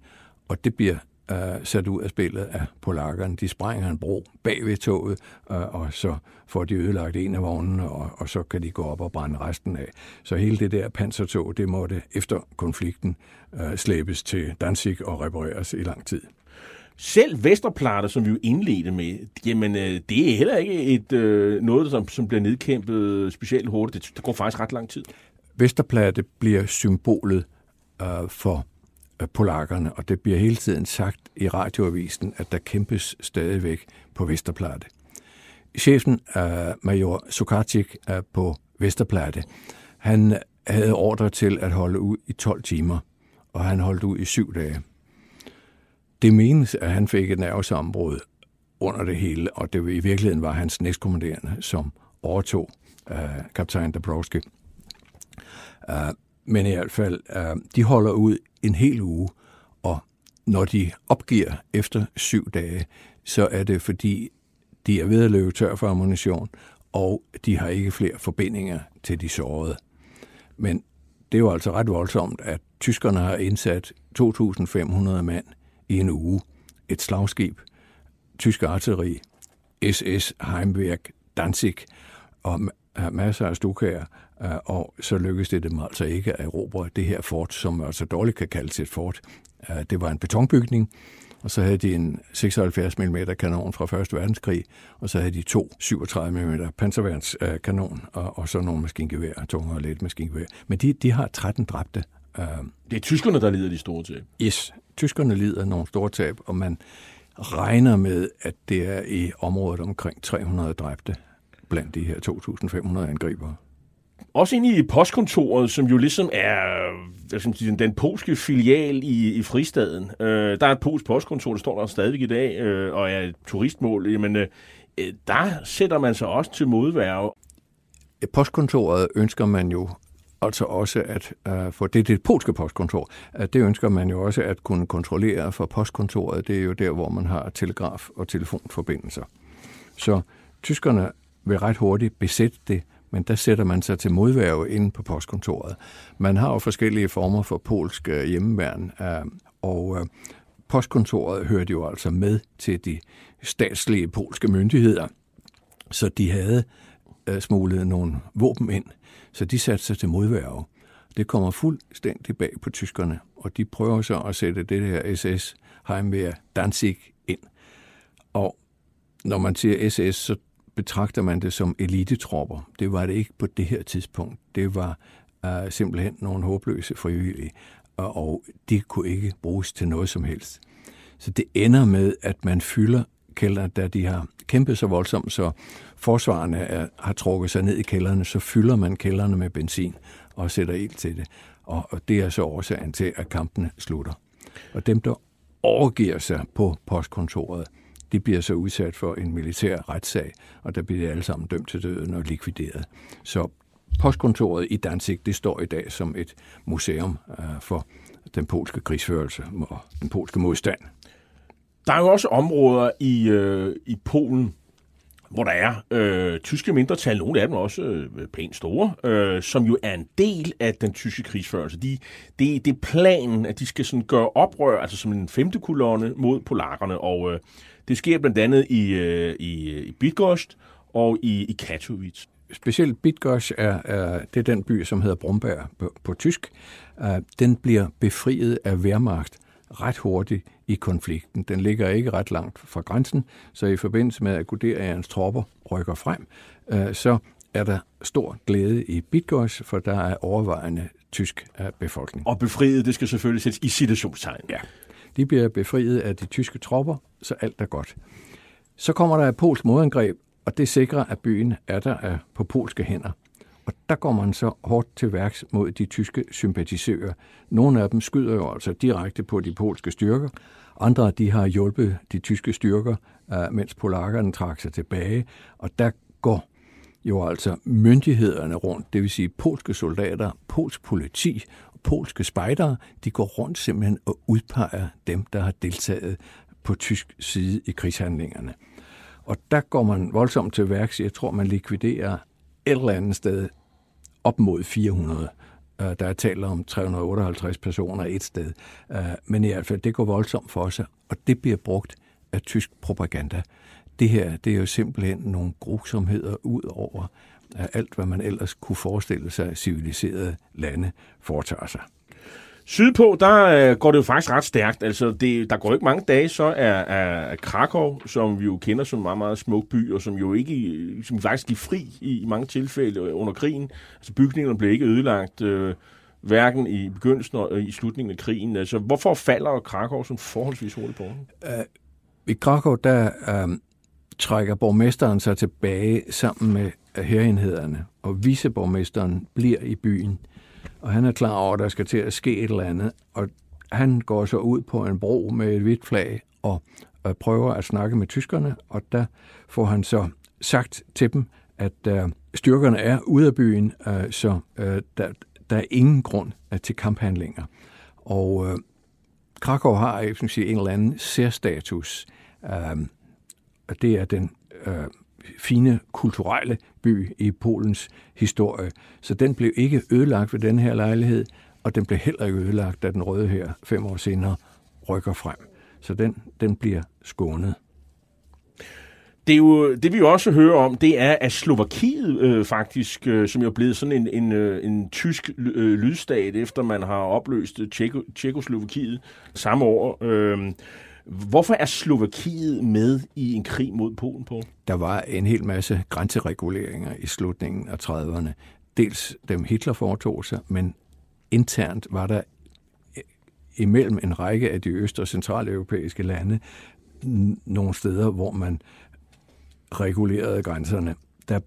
og det bliver øh, sat ud af spillet af polakkerne. De sprænger en bro bag ved toget, øh, og så får de ødelagt en af vognene, og, og så kan de gå op og brænde resten af. Så hele det der pansertog, det måtte efter konflikten øh, slæbes til Danzig og repareres i lang tid. Selv Vesterplatte, som vi jo indledte med, jamen øh, det er heller ikke et, øh, noget, som, som bliver nedkæmpet specielt hurtigt. Det, det går faktisk ret lang tid. Vesterplatte bliver symbolet øh, for øh, polakkerne, og det bliver hele tiden sagt i radioavisen, at der kæmpes stadigvæk på Vesterplatte. Chefen, øh, major Sukarczyk, øh, på Vesterplatte, han havde ordre til at holde ud i 12 timer, og han holdt ud i syv dage. Det menes, at han fik et nervesambrud under det hele, og det i virkeligheden var hans næstkommanderende, som overtog øh, kaptajn Dabrowski. Uh, men i hvert fald, uh, de holder ud en hel uge, og når de opgiver efter syv dage, så er det fordi, de er ved at løbe tør for ammunition, og de har ikke flere forbindinger til de sårede. Men det er jo altså ret voldsomt, at tyskerne har indsat 2.500 mand i en uge. Et slagskib, tysk artilleri, SS Heimwerk, Danzig, og masser af stukager, og så lykkedes det dem altså ikke at erobre det her fort, som altså dårligt kan kaldes et fort. Uh, det var en betonbygning, og så havde de en 76 mm kanon fra 1. verdenskrig, og så havde de to 37 mm panserværnskanon, og, og så nogle maskingevær, tunge og let maskingevær. Men de, de har 13 dræbte. Det er tyskerne, der lider de store tab. Yes, tyskerne lider nogle store tab, og man regner med, at det er i området omkring 300 dræbte blandt de her 2.500 angribere. Også ind i postkontoret, som jo ligesom er jeg sige, den polske filial i, i fristaden. Øh, der er et polsk postkontor, der står der stadigvæk i dag, øh, og er et turistmål. Men øh, øh, der sætter man sig også til modværge. Postkontoret ønsker man jo altså også at øh, få det, det polske postkontor, at det ønsker man jo også at kunne kontrollere for postkontoret. Det er jo der, hvor man har telegraf- og telefonforbindelser. Så tyskerne vil ret hurtigt besætte det, men der sætter man sig til modværge inde på postkontoret. Man har jo forskellige former for polsk øh, hjemmeværn, øh, og øh, postkontoret hørte jo altså med til de statslige polske myndigheder, så de havde smuglet nogle våben ind så de satte sig til modværge. Det kommer fuldstændig bag på tyskerne, og de prøver så at sætte det her SS Heimwehr Danzig ind. Og når man siger SS, så betragter man det som elitetropper. Det var det ikke på det her tidspunkt. Det var uh, simpelthen nogle håbløse frivillige, og, og de kunne ikke bruges til noget som helst. Så det ender med, at man fylder kælder, da de har kæmpet så voldsomt, så forsvarerne er, har trukket sig ned i kælderne, så fylder man kælderne med benzin og sætter ild til det. Og, og det er så årsagen til, at kampene slutter. Og dem, der overgiver sig på postkontoret, de bliver så udsat for en militær retssag, og der bliver de alle sammen dømt til døden og likvideret. Så postkontoret i Danzig, det står i dag som et museum øh, for den polske krigsførelse og den polske modstand. Der er jo også områder i, øh, i Polen, hvor der er øh, tyske mindretal, nogle af dem også øh, pænt store, øh, som jo er en del af den tyske krigsførelse. De, det, det er planen, at de skal sådan gøre oprør, altså som en femte kolonne mod polakkerne, og øh, det sker blandt andet i, øh, i, i Bydgoszcz og i, i Katowice. Specielt Bydgoszcz er, er det er den by, som hedder Bromberg på, på tysk. Uh, den bliver befriet af Wehrmacht ret hurtigt i konflikten. Den ligger ikke ret langt fra grænsen, så i forbindelse med, at Guderians tropper rykker frem, øh, så er der stor glæde i Bitgoys, for der er overvejende tysk øh, befolkning. Og befriet, det skal selvfølgelig sættes i situationstegn. Ja. De bliver befriet af de tyske tropper, så alt er godt. Så kommer der et polsk modangreb, og det sikrer, at byen er der på polske hænder. Og der går man så hårdt til værks mod de tyske sympatisører. Nogle af dem skyder jo altså direkte på de polske styrker. Andre de har hjulpet de tyske styrker, øh, mens polakkerne trak sig tilbage. Og der går jo altså myndighederne rundt, det vil sige polske soldater, polsk politi, polske spejdere, de går rundt simpelthen og udpeger dem, der har deltaget på tysk side i krigshandlingerne. Og der går man voldsomt til værks. Jeg tror, man likviderer et eller andet sted op mod 400. Øh, der er tale om 358 personer et sted. Øh, men i hvert fald, det går voldsomt for sig, og det bliver brugt af tysk propaganda. Det her, det er jo simpelthen nogle grusomheder ud over alt, hvad man ellers kunne forestille sig, civiliserede lande foretager sig. Sydpå, der øh, går det jo faktisk ret stærkt. Altså, det, der går ikke mange dage, så er, er Krakow, som vi jo kender som en meget, meget smuk by, og som jo ikke, som faktisk gik fri i, i mange tilfælde under krigen. Altså, bygningerne blev ikke ødelagt, øh, hverken i begyndelsen og i slutningen af krigen. Altså, hvorfor falder Krakow som forholdsvis hurtigt på? Uh, I Krakow, der uh, trækker borgmesteren sig tilbage sammen med herenhederne, og viceborgmesteren bliver i byen og han er klar over, at der skal til at ske et eller andet, og han går så ud på en bro med et hvidt flag og, prøver at snakke med tyskerne, og der får han så sagt til dem, at øh, styrkerne er ude af byen, øh, så øh, der, der er ingen grund til kamphandlinger. Og Krakow har jeg sige, en eller anden særstatus det er den øh, fine kulturelle by i Polens historie. Så den blev ikke ødelagt ved den her lejlighed, og den blev heller ikke ødelagt, da den røde her fem år senere rykker frem. Så den, den bliver skånet. det, er jo, det vi jo også hører om, det er, at Slovakiet øh, faktisk, øh, som jo er blevet sådan en, en, øh, en tysk øh, lydstat, efter man har opløst Tjeko, Tjekoslovakiet samme år. Øh, hvorfor er Slovakiet med i en krig mod Polen på? Der var en hel masse grænsereguleringer i slutningen af 30'erne. Dels dem Hitler foretog sig, men internt var der imellem en række af de øst- og centraleuropæiske lande nogle steder, hvor man regulerede grænserne. Da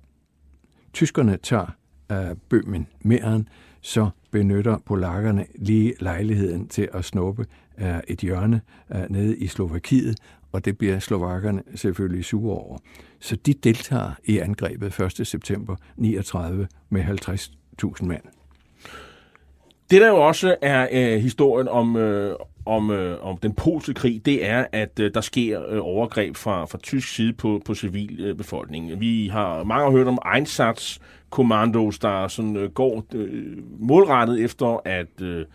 tyskerne tager øh, uh, Bøhmen mere så benytter polakkerne lige lejligheden til at snuppe er et hjørne uh, nede i Slovakiet, og det bliver slovakkerne selvfølgelig sure over. Så de deltager i angrebet 1. september 39 med 50.000 mand. Det der jo også er øh, historien om, øh, om, øh, om den polske krig, det er, at øh, der sker øh, overgreb fra, fra tysk side på, på civilbefolkningen. Øh, Vi har mange hørt om Einsatzkommandos, der sådan, øh, går øh, målrettet efter at øh,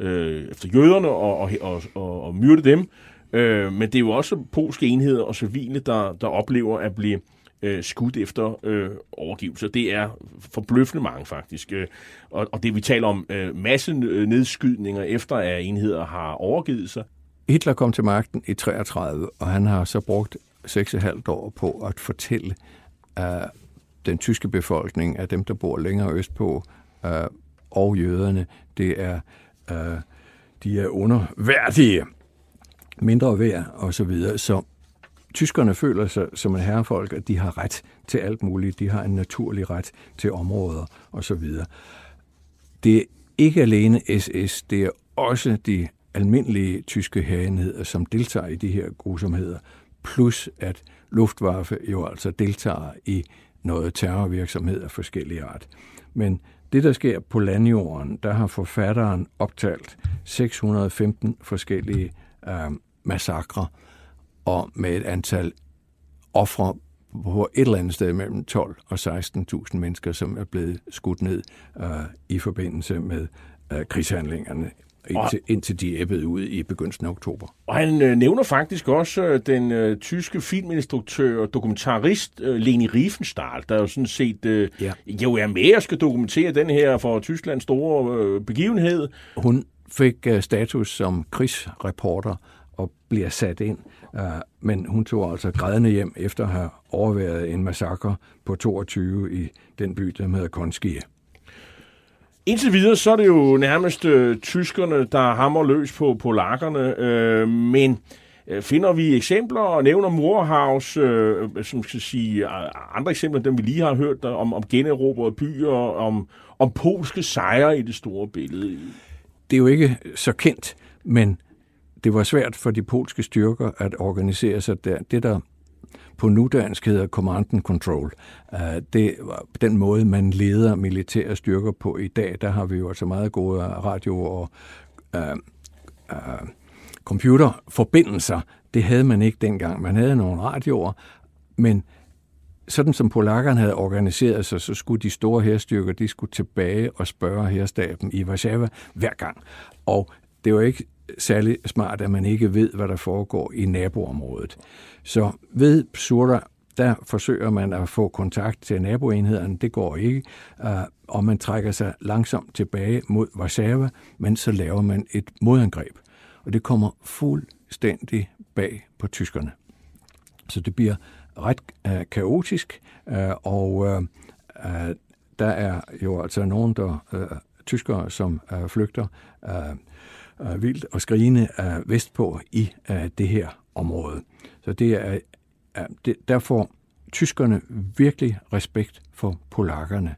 øh, efter jøderne og, og, og, og, og myrde dem. Øh, men det er jo også polske enheder og civile, der, der oplever at blive øh, skudt efter øh, overgivelse. Det er forbløffende mange faktisk. Øh, og, og det vi taler om øh, masse nedskydninger efter at enheder har overgivet sig. Hitler kom til magten i 33, og han har så brugt 6,5 år på at fortælle uh, den tyske befolkning, at dem, der bor længere østpå, uh, og jøderne, det er, uh, de er underværdige, mindre værd og så videre. Så tyskerne føler sig som en herrefolk, at de har ret til alt muligt. De har en naturlig ret til områder videre Det er ikke alene SS, det er også de almindelige tyske herrenheder, som deltager i de her grusomheder, plus at Luftwaffe jo altså deltager i noget terrorvirksomhed af forskellige art. Men det, der sker på landjorden, der har forfatteren optalt 615 forskellige øh, massakre, og med et antal ofre på et eller andet sted mellem 12 og 16.000 mennesker, som er blevet skudt ned øh, i forbindelse med øh, krigshandlingerne indtil, indtil de æbbede ud i begyndelsen af oktober. Og han øh, nævner faktisk også øh, den øh, tyske filminstruktør og dokumentarist øh, Leni Riefenstahl, der jo sådan set øh, ja. jo er med og skal dokumentere den her for Tysklands store øh, begivenhed. Hun fik øh, status som krigsreporter og bliver sat ind Uh, men hun tog altså grædende hjem efter at have overværet en massakre på 22 i den by, der hedder Konskie. Indtil videre, så er det jo nærmest øh, tyskerne, der hammer løs på polakkerne, øh, men øh, finder vi eksempler og nævner Moorhaus, øh, som skal sige øh, andre eksempler, dem vi lige har hørt, der, om, om generobrede byer, om, om polske sejre i det store billede. Det er jo ikke så kendt, men det var svært for de polske styrker at organisere sig der. Det, der på nudansk hedder command and control. Øh, det var den måde, man leder militære styrker på i dag. Der har vi jo altså meget gode radio- og uh, uh, computerforbindelser. Det havde man ikke dengang. Man havde nogle radioer, men sådan som polakkerne havde organiseret sig, så skulle de store herstyrker, de skulle tilbage og spørge herstaben i Warszawa hver gang. Og det var ikke særlig smart, at man ikke ved, hvad der foregår i naboområdet. Så ved Psura, der forsøger man at få kontakt til naboenhederne. Det går ikke, øh, og man trækker sig langsomt tilbage mod Warszawa, men så laver man et modangreb. Og det kommer fuldstændig bag på tyskerne. Så det bliver ret øh, kaotisk, øh, og øh, øh der er jo altså nogen, der øh, tyskere, som øh, flygter Øh, øh, vildt og skrigende øh, vestpå i øh, det her område. Så det er, øh, det, der får tyskerne virkelig respekt for polakkerne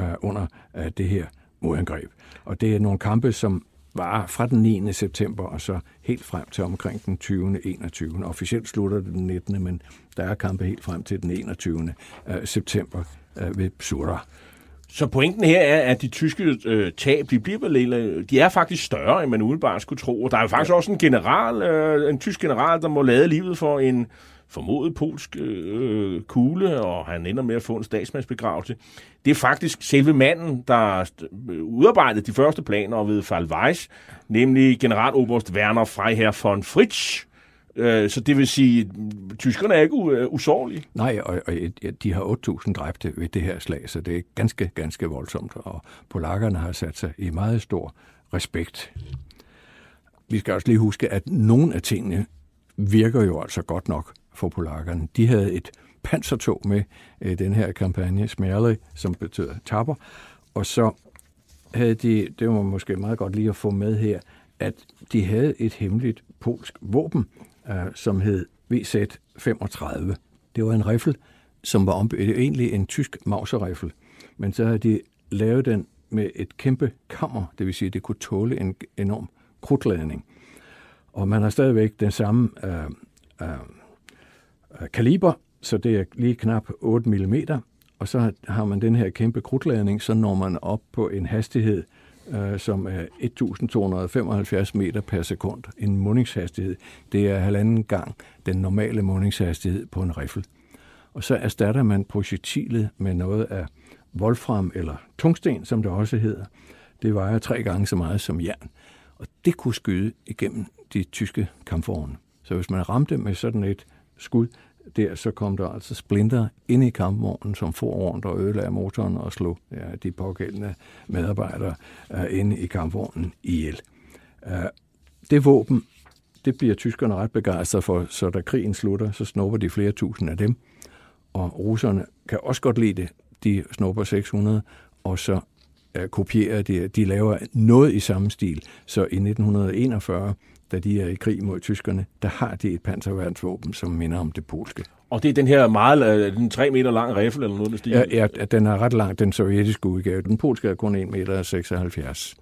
øh, under øh, det her modangreb. Og det er nogle kampe, som var fra den 9. september og så helt frem til omkring den 20. 21. Officielt slutter det den 19. men der er kampe helt frem til den 21. Øh, september øh, ved Psura. Så pointen her er, at de tyske øh, tab, de, bliver vel, de er faktisk større, end man umiddelbart skulle tro. Og der er jo faktisk ja. også en general, øh, en tysk general, der må lade livet for en formodet polsk øh, kugle, og han ender med at få en statsmandsbegravelse. Det er faktisk selve manden, der udarbejdede de første planer ved Fall Weiss, nemlig generaloberst Werner Freiherr von Fritsch, Øh, Øh, så det vil sige, at tyskerne er ikke øh, usårlige. Nej, og, og de har 8.000 dræbte ved det her slag, så det er ganske, ganske voldsomt. Og polakkerne har sat sig i meget stor respekt. Vi skal også lige huske, at nogle af tingene virker jo altså godt nok for polakkerne. De havde et pansertog med øh, den her kampagne, Smerle, som betyder tapper, og så havde de, det var måske meget godt lige at få med her, at de havde et hemmeligt polsk våben, øh, som hed VZ-35. Det var en rifle, som var ombygget, øh, egentlig en tysk mauserrifle, men så havde de lavet den med et kæmpe kammer, det vil sige, at det kunne tåle en enorm krudtladning. Og man har stadigvæk den samme øh, øh, øh kaliber, så det er lige knap 8 mm, og så har man den her kæmpe krudtladning, så når man op på en hastighed, øh, som er 1275 meter per sekund. En mundingshastighed, det er halvanden gang den normale mundingshastighed på en riffel. Og så erstatter man projektilet med noget af wolfram eller tungsten, som det også hedder. Det vejer tre gange så meget som jern. Og det kunne skyde igennem de tyske kampvogne. Så hvis man ramte med sådan et skud, der, så kom der altså splinter ind i kampvognen, som for rundt og ødelagde motoren og slog ja, de pågældende medarbejdere øh, uh, inde i kampvognen ihjel. Uh, det våben, det bliver tyskerne ret begejstrede for, så da krigen slutter, så snupper de flere tusind af dem, og russerne kan også godt lide det. De snupper 600, og så uh, kopierer de, de laver noget i samme stil. Så i 1941, da de er i krig mod tyskerne, der har de et panserværnsvåben, som minder om det polske. Og det er den her meget, øh, den 3 meter lang rifle eller noget, der stiger? Ja, ja, den er ret lang, den sovjetiske udgave. Den polske er kun 1 meter 76.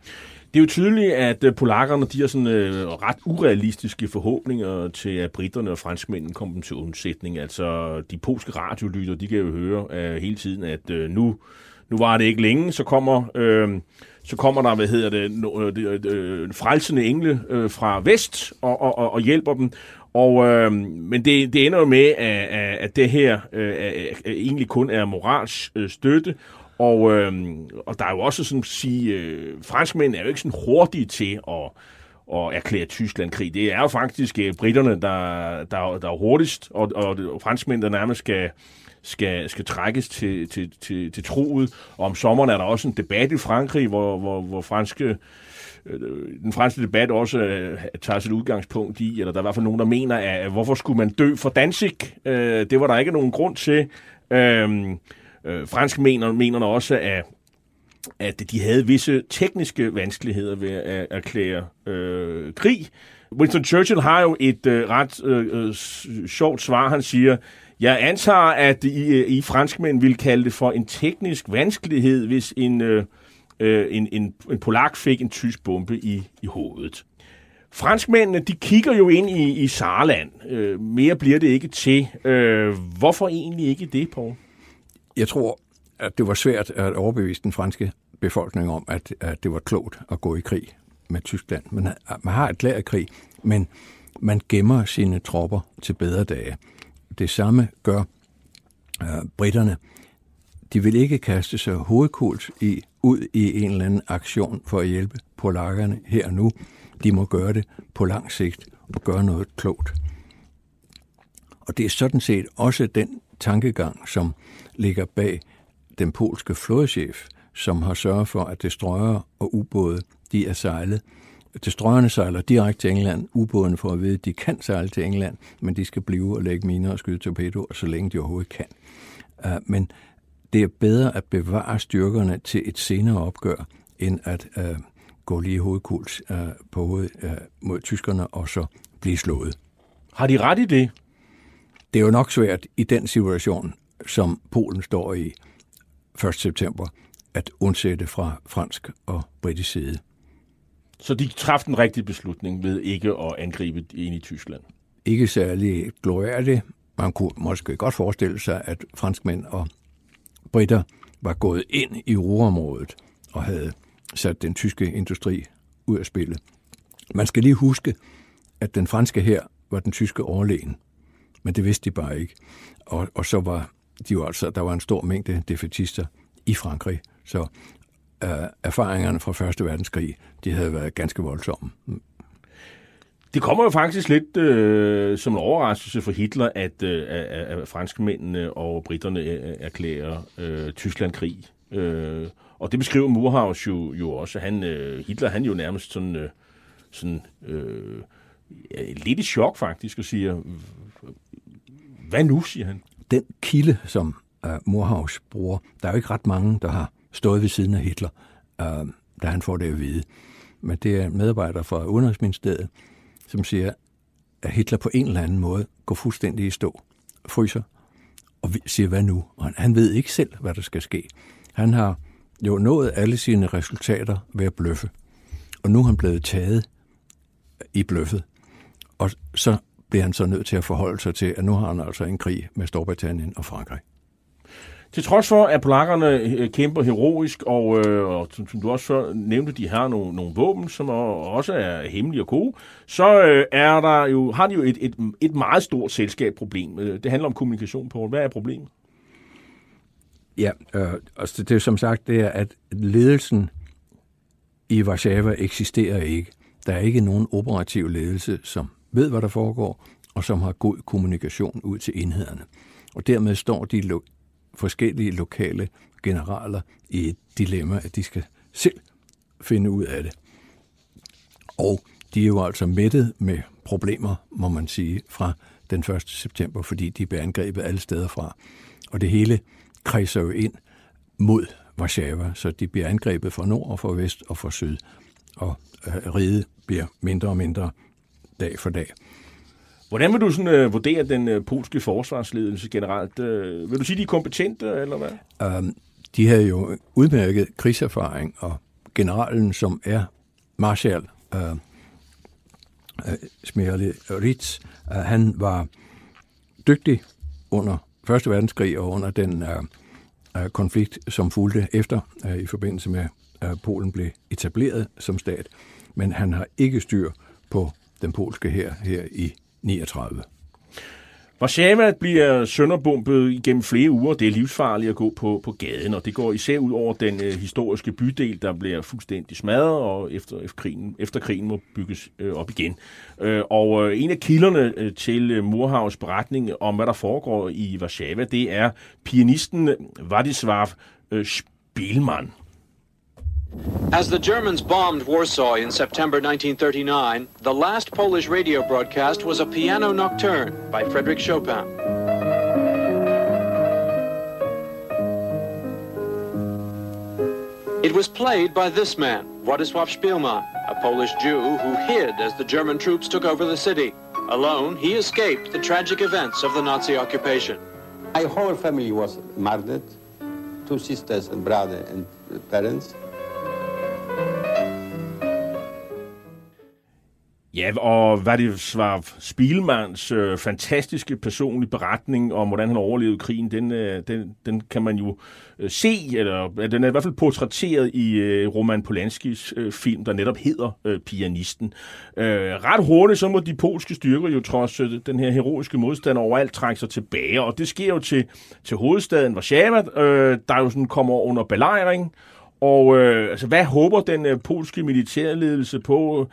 Det er jo tydeligt, at øh, polakkerne de har sådan øh, ret urealistiske forhåbninger til, at britterne og franskmændene kommer til undsætning. Altså, de polske radiolytter, de kan jo høre øh, hele tiden, at øh, nu, nu var det ikke længe, så kommer... Øh, så kommer der, hvad hedder det, øh, øh, øh, frelsende engle øh, fra vest og, og, og hjælper dem. Og, øh, men det, det ender jo med, at, at det her øh, egentlig kun er morals øh, støtte, og, øh, og der er jo også sådan at sige, øh, franskmænd er jo ikke sådan hurtige til at, at erklære Tyskland krig. Det er jo faktisk øh, britterne, der, der, der er hurtigst, og, og, og franskmænd, der nærmest skal, skal, skal trækkes til, til, til, til troet. Og om sommeren er der også en debat i Frankrig, hvor, hvor, hvor franske øh, den franske debat også øh, tager sit udgangspunkt i, eller der er i hvert fald nogen, der mener, at hvorfor skulle man dø for Danzig? Øh, det var der ikke nogen grund til. Øh, øh, fransk mener, mener også, at at de havde visse tekniske vanskeligheder ved at erklære øh, krig. Winston Churchill har jo et øh, ret øh, øh sjovt svar. Han siger, jeg antager, at I, øh, I franskmænd vil kalde det for en teknisk vanskelighed, hvis en, øh, øh, en, en, en polak fik en tysk bombe i, i hovedet. Franskmændene, de kigger jo ind i, i Saarland. Øh, mere bliver det ikke til. Øh, hvorfor egentlig ikke det, Paul? Jeg tror, at det var svært at overbevise den franske befolkning om, at, at det var klogt at gå i krig med Tyskland. Man, man har et krig, men man gemmer sine tropper til bedre dage. Det samme gør øh, britterne. De vil ikke kaste sig hovedkult i, ud i en eller anden aktion for at hjælpe polakkerne her og nu. De må gøre det på lang sigt og gøre noget klogt. Og det er sådan set også den tankegang, som ligger bag den polske flådechef, som har sørget for, at destroyer og ubåde de er sejlet Destroyerne sejler direkte til England. Ubådene får at vide, at de kan sejle til England, men de skal blive og lægge miner og skyde torpedoer, så længe de overhovedet kan. Uh, men det er bedre at bevare styrkerne til et senere opgør, end at uh, gå lige hovedkuls uh, på hovedet uh, mod tyskerne og så blive slået. Har de ret i det? Det er jo nok svært i den situation, som Polen står i 1. september, at undsætte fra fransk og britisk side. Så de træffede en rigtig beslutning ved ikke at angribe ind i Tyskland? Ikke særlig glorværdigt. Man kunne måske godt forestille sig, at franskmænd og britter var gået ind i Ruhrområdet og havde sat den tyske industri ud af spillet. Man skal lige huske, at den franske her var den tyske overlegen, men det vidste de bare ikke. Og, og så var de jo altså, der var en stor mængde defetister i Frankrig, så øh, erfaringerne fra Første Verdenskrig, de havde været ganske voldsomme. Det kommer jo faktisk lidt øh, som en overraskelse for Hitler, at, øh, at, at franskmændene og britterne øh, erklærer øh, Tyskland krig. Øh, og det beskriver Murhaus jo, jo også. Han, øh, Hitler han jo nærmest sådan, øh, sådan øh, lidt i chok faktisk, og siger, hvad nu, siger han. Den kilde, som uh, Murhaus bruger, der er jo ikke ret mange, der har stået ved siden af Hitler, øh, da han får det at vide. Men det er en medarbejder fra Udenrigsministeriet, som siger, at Hitler på en eller anden måde går fuldstændig i stå, fryser og siger, hvad nu? Og han ved ikke selv, hvad der skal ske. Han har jo nået alle sine resultater ved at bløffe. Og nu er han blevet taget i bløffet. Og så bliver han så nødt til at forholde sig til, at nu har han altså en krig med Storbritannien og Frankrig. Til trods for, at polakkerne øh, kæmper heroisk, og, øh, og som, som du også nævnte, de har nogle, nogle våben, som også er hemmelige og gode, så øh, er der jo, har de jo et, et, et meget stort selskabsproblem. Øh, det handler om kommunikation, på. Hvad er problemet? Ja, øh, altså det er som sagt, det er, at ledelsen i Warszawa eksisterer ikke. Der er ikke nogen operativ ledelse, som ved, hvad der foregår, og som har god kommunikation ud til enhederne. Og dermed står de forskellige lokale generaler i et dilemma, at de skal selv finde ud af det. Og de er jo altså mættet med problemer, må man sige, fra den 1. september, fordi de bliver angrebet alle steder fra. Og det hele kredser jo ind mod Warszawa, så de bliver angrebet fra nord og fra vest og fra syd. Og øh, riget bliver mindre og mindre dag for dag. Hvordan vil du sådan, øh, vurdere den øh, polske forsvarsledelse generelt? Øh, vil du sige, de er kompetente, eller hvad? Um, de har jo udmærket krigserfaring, og generalen, som er marshal øh, øh, Smerle Ritz, øh, han var dygtig under Første Verdenskrig og under den øh, øh, konflikt, som fulgte efter øh, i forbindelse med, at Polen blev etableret som stat. Men han har ikke styr på den polske her her i 39. Warszawa bliver sønderbumpet igennem flere uger. Det er livsfarligt at gå på, på gaden, og det går især ud over den øh, historiske bydel, der bliver fuldstændig smadret, og efter, efter, krigen, efter krigen må bygges øh, op igen. Øh, og øh, en af kilderne øh, til øh, Murhavs beretning om, hvad der foregår i Warszawa, det er pianisten Władysław øh, Spielmann. As the Germans bombed Warsaw in September 1939, the last Polish radio broadcast was a piano nocturne by Frédéric Chopin. It was played by this man, Władysław Spielmann, a Polish Jew who hid as the German troops took over the city. Alone, he escaped the tragic events of the Nazi occupation. My whole family was murdered, two sisters and brother and parents. Ja, og hvad det var Spielmanns øh, fantastiske personlige beretning om, hvordan han overlevede krigen, den, øh, den, den kan man jo øh, se, eller den er i hvert fald portrætteret i øh, Roman Polanskis øh, film, der netop hedder øh, Pianisten. Øh, ret hurtigt så må de polske styrker jo trods øh, den her heroiske modstand overalt trække sig tilbage, og det sker jo til, til hovedstaden Warszawa, øh, der jo sådan kommer under belejring, og øh, altså, hvad håber den øh, polske militærledelse på?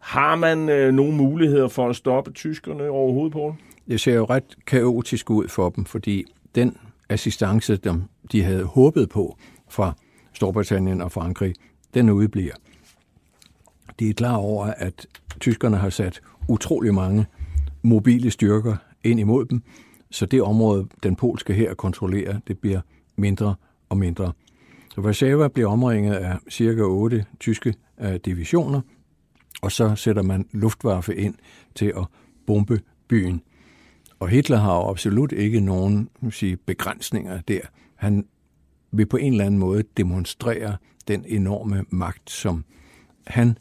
Har man øh, nogle muligheder for at stoppe tyskerne overhovedet på? Det ser jo ret kaotisk ud for dem, fordi den assistance, dem, de havde håbet på fra Storbritannien og Frankrig, den udbliver. De er klar over, at tyskerne har sat utrolig mange mobile styrker ind imod dem, så det område, den polske her kontrollerer, det bliver mindre og mindre. Så Warszawa bliver omringet af cirka 8 tyske øh, divisioner, og så sætter man luftwaffe ind til at bombe byen. Og Hitler har jo absolut ikke nogen sige, begrænsninger der. Han vil på en eller anden måde demonstrere den enorme magt, som han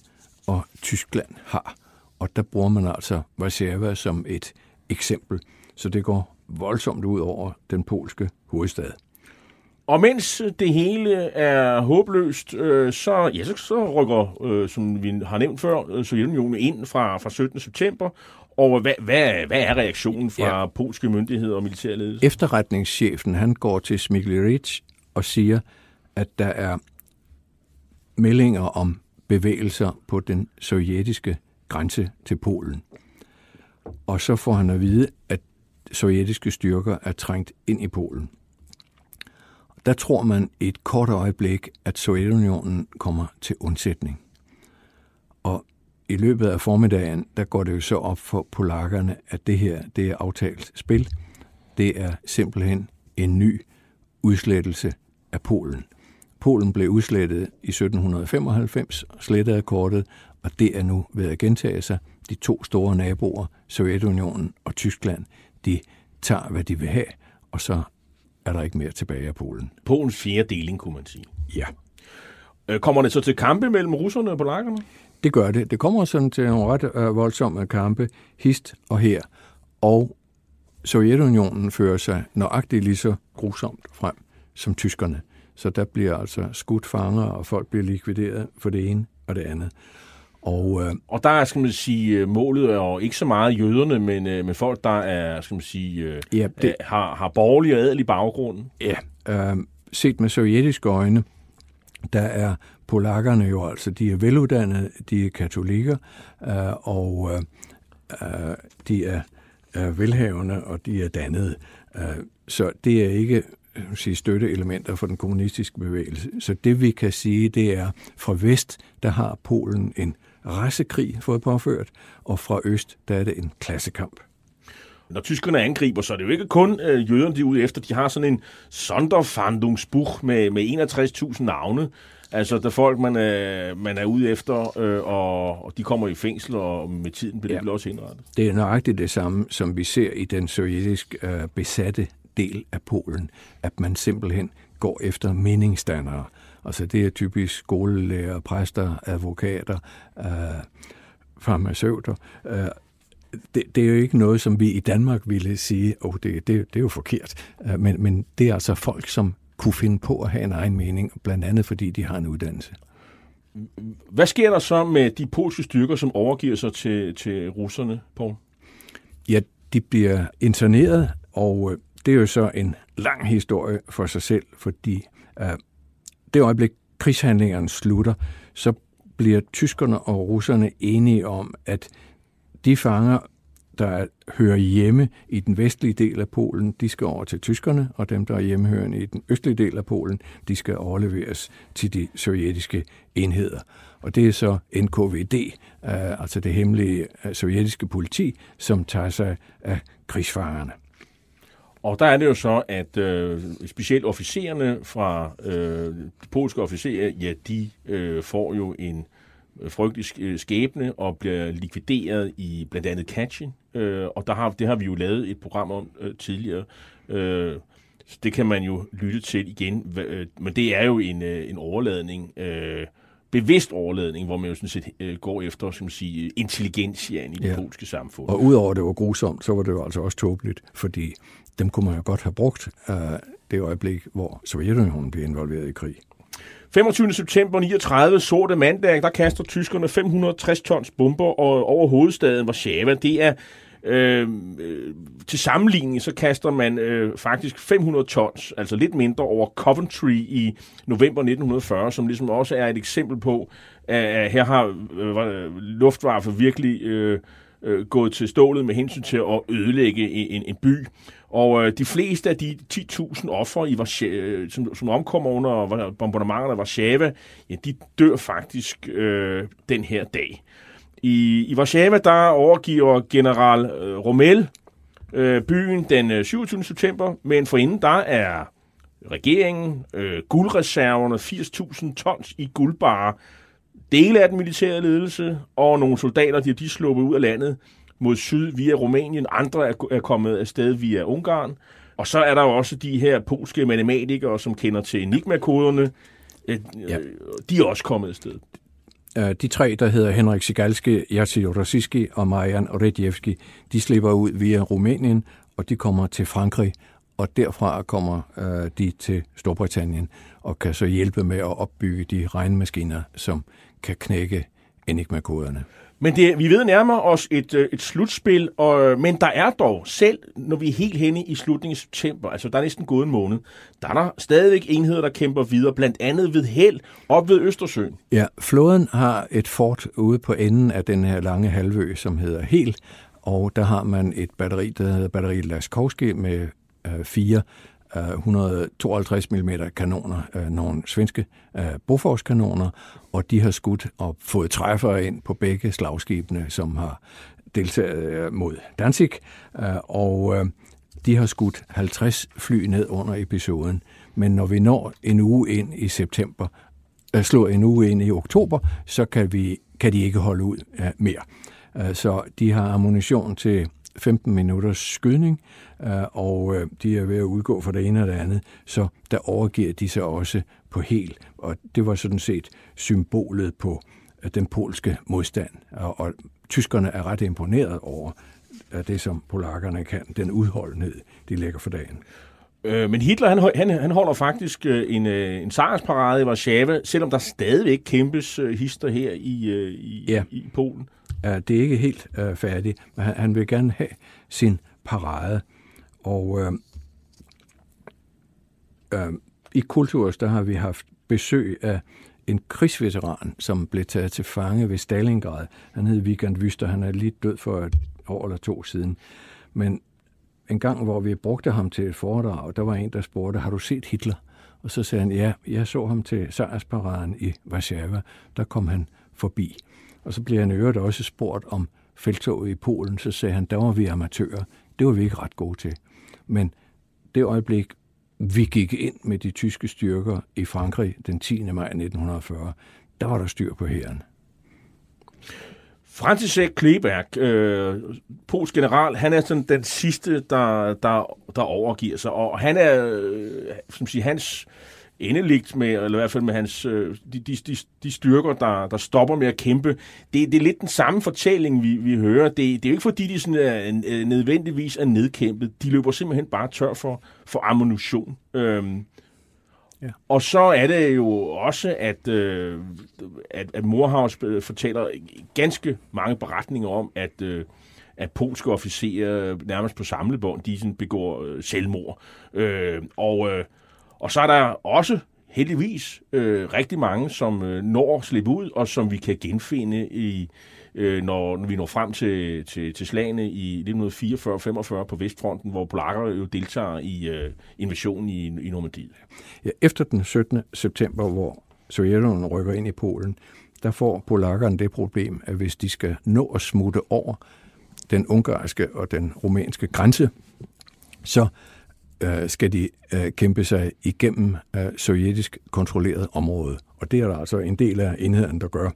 og Tyskland har. Og der bruger man altså Warszawa som et eksempel. Så det går voldsomt ud over den polske hovedstad. Og mens det hele er håbløst, øh, så, ja, så, så rykker, øh, som vi har nævnt før, øh, Sovjetunionen ind fra, fra 17. september. Og hvad, hvad, hvad er reaktionen fra ja. polske myndigheder og militærledelse? Efterretningschefen han går til Smiglerich og siger, at der er meldinger om bevægelser på den sovjetiske grænse til Polen. Og så får han at vide, at sovjetiske styrker er trængt ind i Polen. Der tror man et kort øjeblik, at Sovjetunionen kommer til undsætning. Og i løbet af formiddagen, der går det jo så op for polakkerne, at det her, det er aftalt spil. Det er simpelthen en ny udslettelse af Polen. Polen blev udslettet i 1795, slettet af kortet, og det er nu ved at gentage sig. De to store naboer, Sovjetunionen og Tyskland, de tager, hvad de vil have, og så er der ikke mere tilbage af Polen. Polens fjerde deling, kunne man sige. Ja. Øh, Kommer det så til kampe mellem russerne og polakkerne? Det gør det. Det kommer sådan til nogle ret øh, voldsomme kampe, hist og her. Og Sovjetunionen fører sig nøjagtigt lige så grusomt frem som tyskerne. Så der bliver altså skudt fanger, og folk bliver likvideret for det ene og det andet. Og, øh, Og der er, skal man sige, øh, målet er jo ikke så meget jøderne, men, øh, men folk, der er, skal man sige, øh, Ja, det... har, har borgerlig og adelig baggrund. ja, øh, set med sovjetiske øjne, der er polakkerne jo altså, de er veluddannede, de er katolikker, øh, og øh, øh, de er, er velhavende, og de er dannede. Øh, så det er ikke øh, sige, støtteelementer for den kommunistiske bevægelse. Så det vi kan sige, det er, fra vest, der har Polen en racekrig fået påført, og fra øst, der er det en klassekamp. Når tyskerne angriber, så er det jo ikke kun øh, jøderne, de er ude efter. De har sådan en Sonderfahndungsbuch med, med 61.000 navne. Altså, der er folk, man er, man er ude efter, øh, og, og de kommer i fængsel, og med tiden bliver ja. Det også indrettet. Det er nøjagtigt det samme, som vi ser i den sovjetisk øh, besatte del af Polen, at man simpelthen går efter meningsdannere. Altså det er typisk skolelærer, præster, advokater, øh, farmaceuter. Øh, det, det er jo ikke noget, som vi i Danmark ville sige, oh, det, det, det er jo forkert. Øh, men, men det er altså folk, som kunne finde på at have en egen mening, blandt andet fordi de har en uddannelse. Hvad sker der så med de polske styrker, som overgiver sig til, til russerne, Poul? Ja, de bliver interneret, og øh, det er jo så en lang historie for sig selv, fordi øh, det øjeblik krigshandlingerne slutter, så bliver tyskerne og russerne enige om, at de fanger, der hører hjemme i den vestlige del af Polen, de skal over til tyskerne, og dem, der er hjemmehørende i den østlige del af Polen, de skal overleveres til de sovjetiske enheder. Og det er så NKVD, øh, altså det hemmelige øh, sovjetiske politi, som tager sig af krigsfangerne. Og der er det jo så, at øh, specielt officererne fra øh, de polske officerer, ja, de øh, får jo en øh, frygtelig øh, skæbne og bliver likvideret i blandt andet Katyn. Øh, og der har, det har vi jo lavet et program om øh, tidligere. Øh, så det kan man jo lytte til igen. Øh, men det er jo en, øh, en overladning, øh, bevidst overladning, hvor man jo sådan set øh, går efter man sige, intelligensien i det Ja. polske samfund. Og udover at det var grusomt, så var det jo altså også tåbeligt, fordi dem kunne man jo godt have brugt øh, det øjeblik, hvor Sovjetunionen blev involveret i krig. 25. september 39, sorte mandag, der kaster tyskerne 560 tons bomber over hovedstaden Warszawa. Det er øh, øh, til sammenligning, så kaster man øh, faktisk 500 tons, altså lidt mindre, over Coventry i november 1940, som ligesom også er et eksempel på, at, at her har øh, Luftwaffe virkelig øh, øh, gået til stålet med hensyn til at ødelægge en, en, by. Og øh, de fleste af de 10.000 ofre, i Warszawa, øh, som, som omkommer under bombardementerne af Warszawa, ja, de dør faktisk øh, den her dag. I, i Warszawa, der overgiver general øh, Rommel øh, byen den øh, 27. september, men forinden der er regeringen, øh, guldreserverne, 80.000 tons i guldbarer, dele af den militære ledelse og nogle soldater, de, de er sluppet ud af landet mod syd via Rumænien. Andre er, er kommet afsted via Ungarn. Og så er der jo også de her polske matematikere, som kender til Enigma-koderne. Øh, Ja. øh, De er også kommet afsted. Øh, de tre, der hedder Henrik Sigalski, Jerzy Rosiski og Marian Redjevski, de slipper ud via Rumænien, og de kommer til Frankrig, og derfra kommer øh, de til Storbritannien og kan så hjælpe med at opbygge de regnmaskiner, som kan knække Enigma-koderne. Men det, vi ved nærmere os et, øh, et slutspil, og, øh, men der er dog, selv når vi er helt henne i slutningen af september, altså der er næsten gået en måned, der er der stadigvæk enheder, der kæmper videre, blandt andet ved Held op ved Østersøen. Ja, floden har et fort ude på enden af den her lange halvø, som hedder Hel, og der har man et batteri, der hedder batteri Laskovski med øh, fire Øh, 152 mm kanoner, øh, nogle svenske øh, Bofors-kanoner, og de har skudt og fået træffer ind på begge slagskibene, som har deltaget mod Danzig, og de har skudt 50 fly ned under episoden. Men når vi når en uge ind i september, slår en uge ind i oktober, så kan, vi, kan de ikke holde ud mere. Så de har ammunition til 15 minutters skydning, øh, og øh, de er ved at udgå for det ene og det andet, så der overgiver de sig også på hel. Og det var sådan set symbolet på øh, den polske modstand. Og, og tyskerne er ret imponeret over det, som polakkerne kan, den udholdenhed, de lægger for dagen. men Hitler, han, han, han holder faktisk en, en sejrsparade i Warszawa, selvom der stadigvæk kæmpes hister her i, i, ja. i Polen. Det er ikke helt øh, færdigt, men han, han vil gerne have sin parade. Og øh, øh, i Kulturs, der har vi haft besøg af en krigsveteran, som blev taget til fange ved Stalingrad. Han hed Vigand Vyster, han er lige død for et år eller to siden. Men en gang, hvor vi brugte ham til et foredrag, der var en, der spurgte, har du set Hitler? Og så sagde han, ja, jeg så ham til sejrsparaden i Warszawa. Der kom han forbi. Og så blev han øvrigt også spurgt om feltoget i Polen. Så sagde han, der var vi amatører. Det var vi ikke ret gode til. Men det øjeblik, vi gik ind med de tyske styrker i Frankrig den 10. maj 1940, der var der styr på hæren. Franciszek Kleberg, øh, polsk general, han er sådan den sidste, der, der, der overgiver sig, og han er, øh, som siger, hans endeligt med, eller i hvert fald med hans, øh, de, de, de, de styrker, der, der stopper med at kæmpe. Det, det er lidt den samme fortælling, vi, vi hører. Det, det er jo ikke fordi, de sådan er, nødvendigvis er nedkæmpet. De løber simpelthen bare tør for, for ammunition. Øhm, Ja. Og så er det jo også, at, øh, at, at Morhaus fortæller ganske mange beretninger om, at, øh, at polske officerer nærmest på samlebånd, de sådan begår øh, selvmord. Øh, og øh, og så er der også heldigvis øh, rigtig mange, som øh, når at slippe ud, og som vi kan genfinde i øh, når, når vi når frem til, til, til slagene i 1944-45 på Vestfronten, hvor polakkerne jo deltager i øh, invasionen i, i Normandiet. Ja, efter den 17. september, hvor Sovjetunionen rykker ind i Polen, der får polakkerne det problem, at hvis de skal nå at smutte over den ungarske og den rumænske grænse, så øh, skal de øh, kæmpe sig igennem øh, sovjetisk kontrolleret område. Og det er der altså en del af enheden, der gør.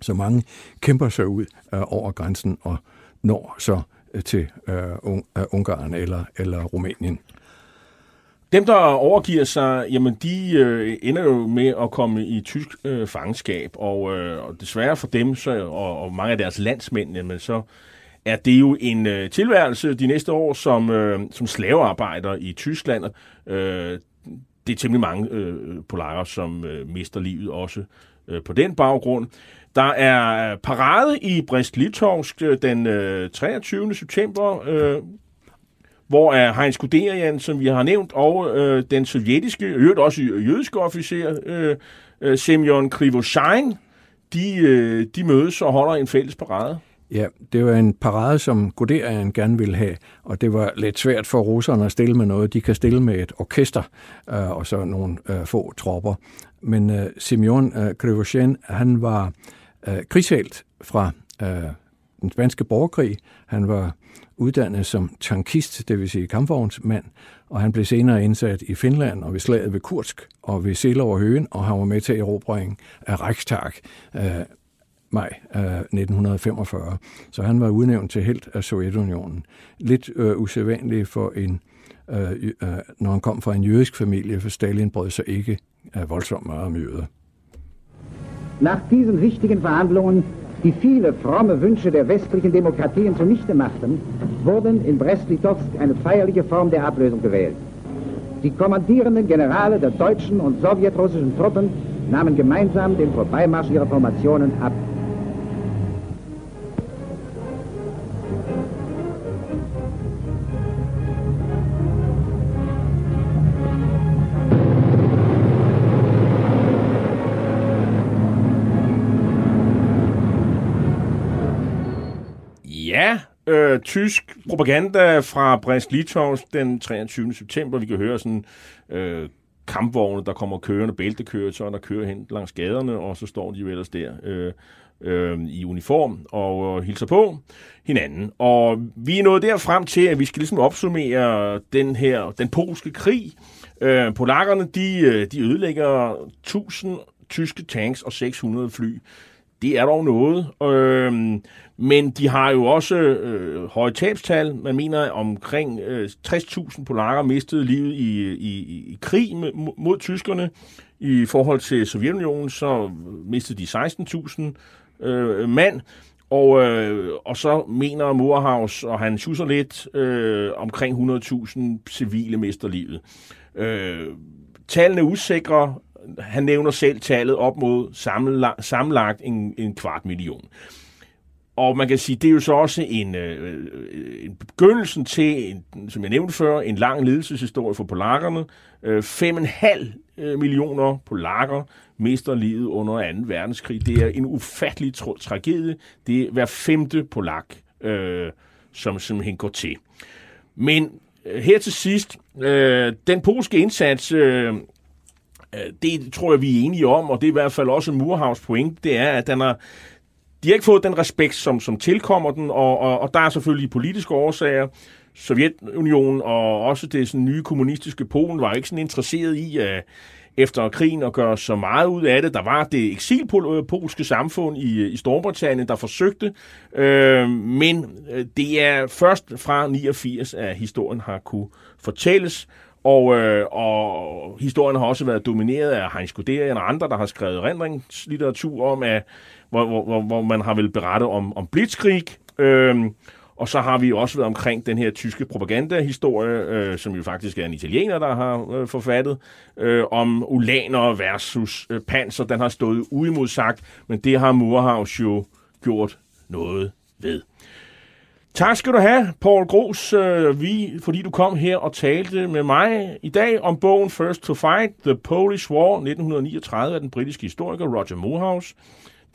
Så mange kæmper sig ud øh, over grænsen og når så øh, til øh, øh, Ungarn eller, eller Rumænien. Dem, der overgiver sig, jamen de øh, ender jo med at komme i tysk øh, fangenskab, og, øh, og desværre for dem så, og, og mange af deres landsmænd, jamen så er det jo en øh, tilværelse de næste år som, øh, som slavearbejder i Tyskland. Øh, det er temmelig mange øh, polakker, som øh, mister livet også øh, på den baggrund. Der er parade i Brest-Litovsk øh, den øh, 23. september, øh, hvor er Heinz Guderian, som vi har nævnt, og øh, den sovjetiske, øvrigt også jødiske officer, øh, øh, Semyon Krivoshein, de, øh, de mødes og holder en fælles parade. Ja, det var en parade, som Guderian gerne ville have, og det var lidt svært for russerne at stille med noget. De kan stille med et orkester øh, og så nogle øh, få tropper. Men øh, Simeon øh, Krivoshen, han var øh, krigshelt fra øh, den spanske borgerkrig. Han var uddannet som tankist, det vil sige kampvognsmand, og han blev senere indsat i Finland og ved slaget ved Kursk og ved Selover Høen, og han var med til erobringen af øh, Reichstag. Øh, maj af 1945. Så han var udnævnt til helt af Sovjetunionen. Lidt øh, usædvanligt for en, øh, øh, når han kom fra en jødisk familie, for Stalin brød sig ikke øh, voldsomt meget om jøder. Nach diesen wichtigen Verhandlungen, die viele fromme Wünsche der westlichen Demokratien zunichte machten, wurden in Brest-Litovsk eine feierliche Form der Ablösung gewählt. Die kommandierenden Generale der deutschen und sowjetrussischen Truppen nahmen gemeinsam den Vorbeimarsch ihrer Formationen ab. Øh, tysk propaganda fra Brest-Litovsk den 23. september. Vi kan høre sådan øh, kampvogne, der kommer kørende, bæltekøretøjer, der kører hen langs gaderne, og så står de jo ellers der øh, øh, i uniform og øh, hilser på hinanden. Og vi er nået der frem til, at vi skal ligesom opsummere den her, den polske krig. Øh, polakkerne, de, øh, de ødelægger 1000 tyske tanks og 600 fly. Det er dog noget. Øh, men de har jo også øh, høje tabstal. Man mener omkring øh, 60.000 polakker mistede livet i, i, i krig med, mod tyskerne. I forhold til Sovjetunionen, så mistede de 16.000 øh, mand. Og, øh, og så mener Moorhaus, og han schusser lidt, øh, omkring 100.000 civile mister livet. Øh, tallene er usikre. Han nævner selv tallet op mod sammenlagt en, en kvart million. Og man kan sige, det er jo så også en, øh, øh en begyndelsen til, en, som jeg nævnte før, en lang ledelseshistorie for polakkerne. Øh, 5,5 øh, millioner polakker mister livet under 2. verdenskrig. Det er en ufattelig tra- tragedie. Det er hver femte polak, øh, som simpelthen går til. Men øh, her til sidst, øh, den polske indsats... Øh, øh det tror jeg, vi er enige om, og det er i hvert fald også Murhavs point, det er, at den er, de har ikke fået den respekt, som, som tilkommer den, og, og, og der er selvfølgelig politiske årsager. Sovjetunionen og også det sådan, nye kommunistiske Polen var ikke sådan interesseret i, at efter krigen at gøre så meget ud af det. Der var det eksilpolske samfund i, i Storbritannien, der forsøgte, øh, men øh, det er først fra 89, at historien har kunne fortælles, og, øh, og historien har også været domineret af Heinz Guderian og andre, der har skrevet rendringslitteratur om, at hvor, hvor, hvor man har vel berettet om, om Blitzkrieg. Øhm, og så har vi også været omkring den her tyske propagandahistorie, øh, som jo faktisk er en italiener, der har øh, forfattet, øh, om ulaner versus øh, panser. Den har stået uimodsagt, men det har Murhaus jo gjort noget ved. Tak skal du have, Paul Gros, øh, vi, fordi du kom her og talte med mig i dag om bogen First to Fight, The Polish War 1939 af den britiske historiker Roger Morehouse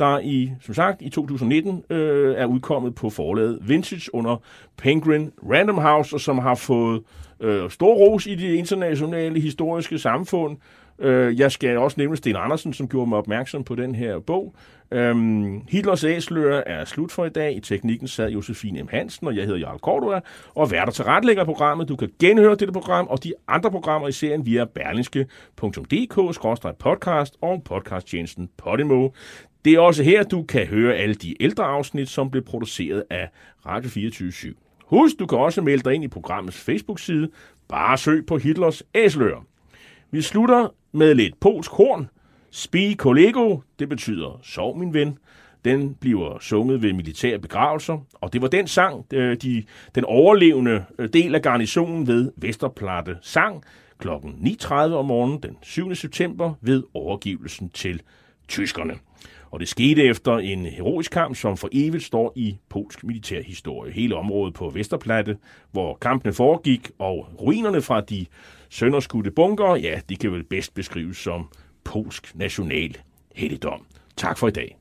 der i, som sagt, i 2019 øh, er udkommet på forlaget Vintage under Penguin Random House, og som har fået øh, stor ros i det internationale historiske samfund. Øh, jeg skal også nævne Sten Andersen, som gjorde mig opmærksom på den her bog. Øhm, Hitlers æsler er slut for i dag. I teknikken sad Josefine M. Hansen, og jeg hedder Jarl Cordua, og værter til retlægger programmet. Du kan genhøre dette program og de andre programmer i serien via berlingske.dk-podcast og podcasttjenesten Podimo. Det er også her, du kan høre alle de ældre afsnit, som blev produceret af Radio 24 /7. Husk, du kan også melde dig ind i programmets Facebook-side. Bare søg på Hitlers Æsler. Vi slutter med lidt polsk horn. Spi kollego, det betyder sov min ven. Den bliver sunget ved militære begravelser, og det var den sang, øh, de, den overlevende øh, del af garnisonen ved Vesterplatte sang kl. 9.30 om morgenen den 7. september ved overgivelsen til tyskerne. Og det skete efter en heroisk kamp, som for evigt står i polsk militærhistorie. Hele området på Vesterplatte, hvor kampene foregik, og ruinerne fra de sønderskudte bunker, ja, de kan vel bedst beskrives som polsk national helligdom. Tak for i dag.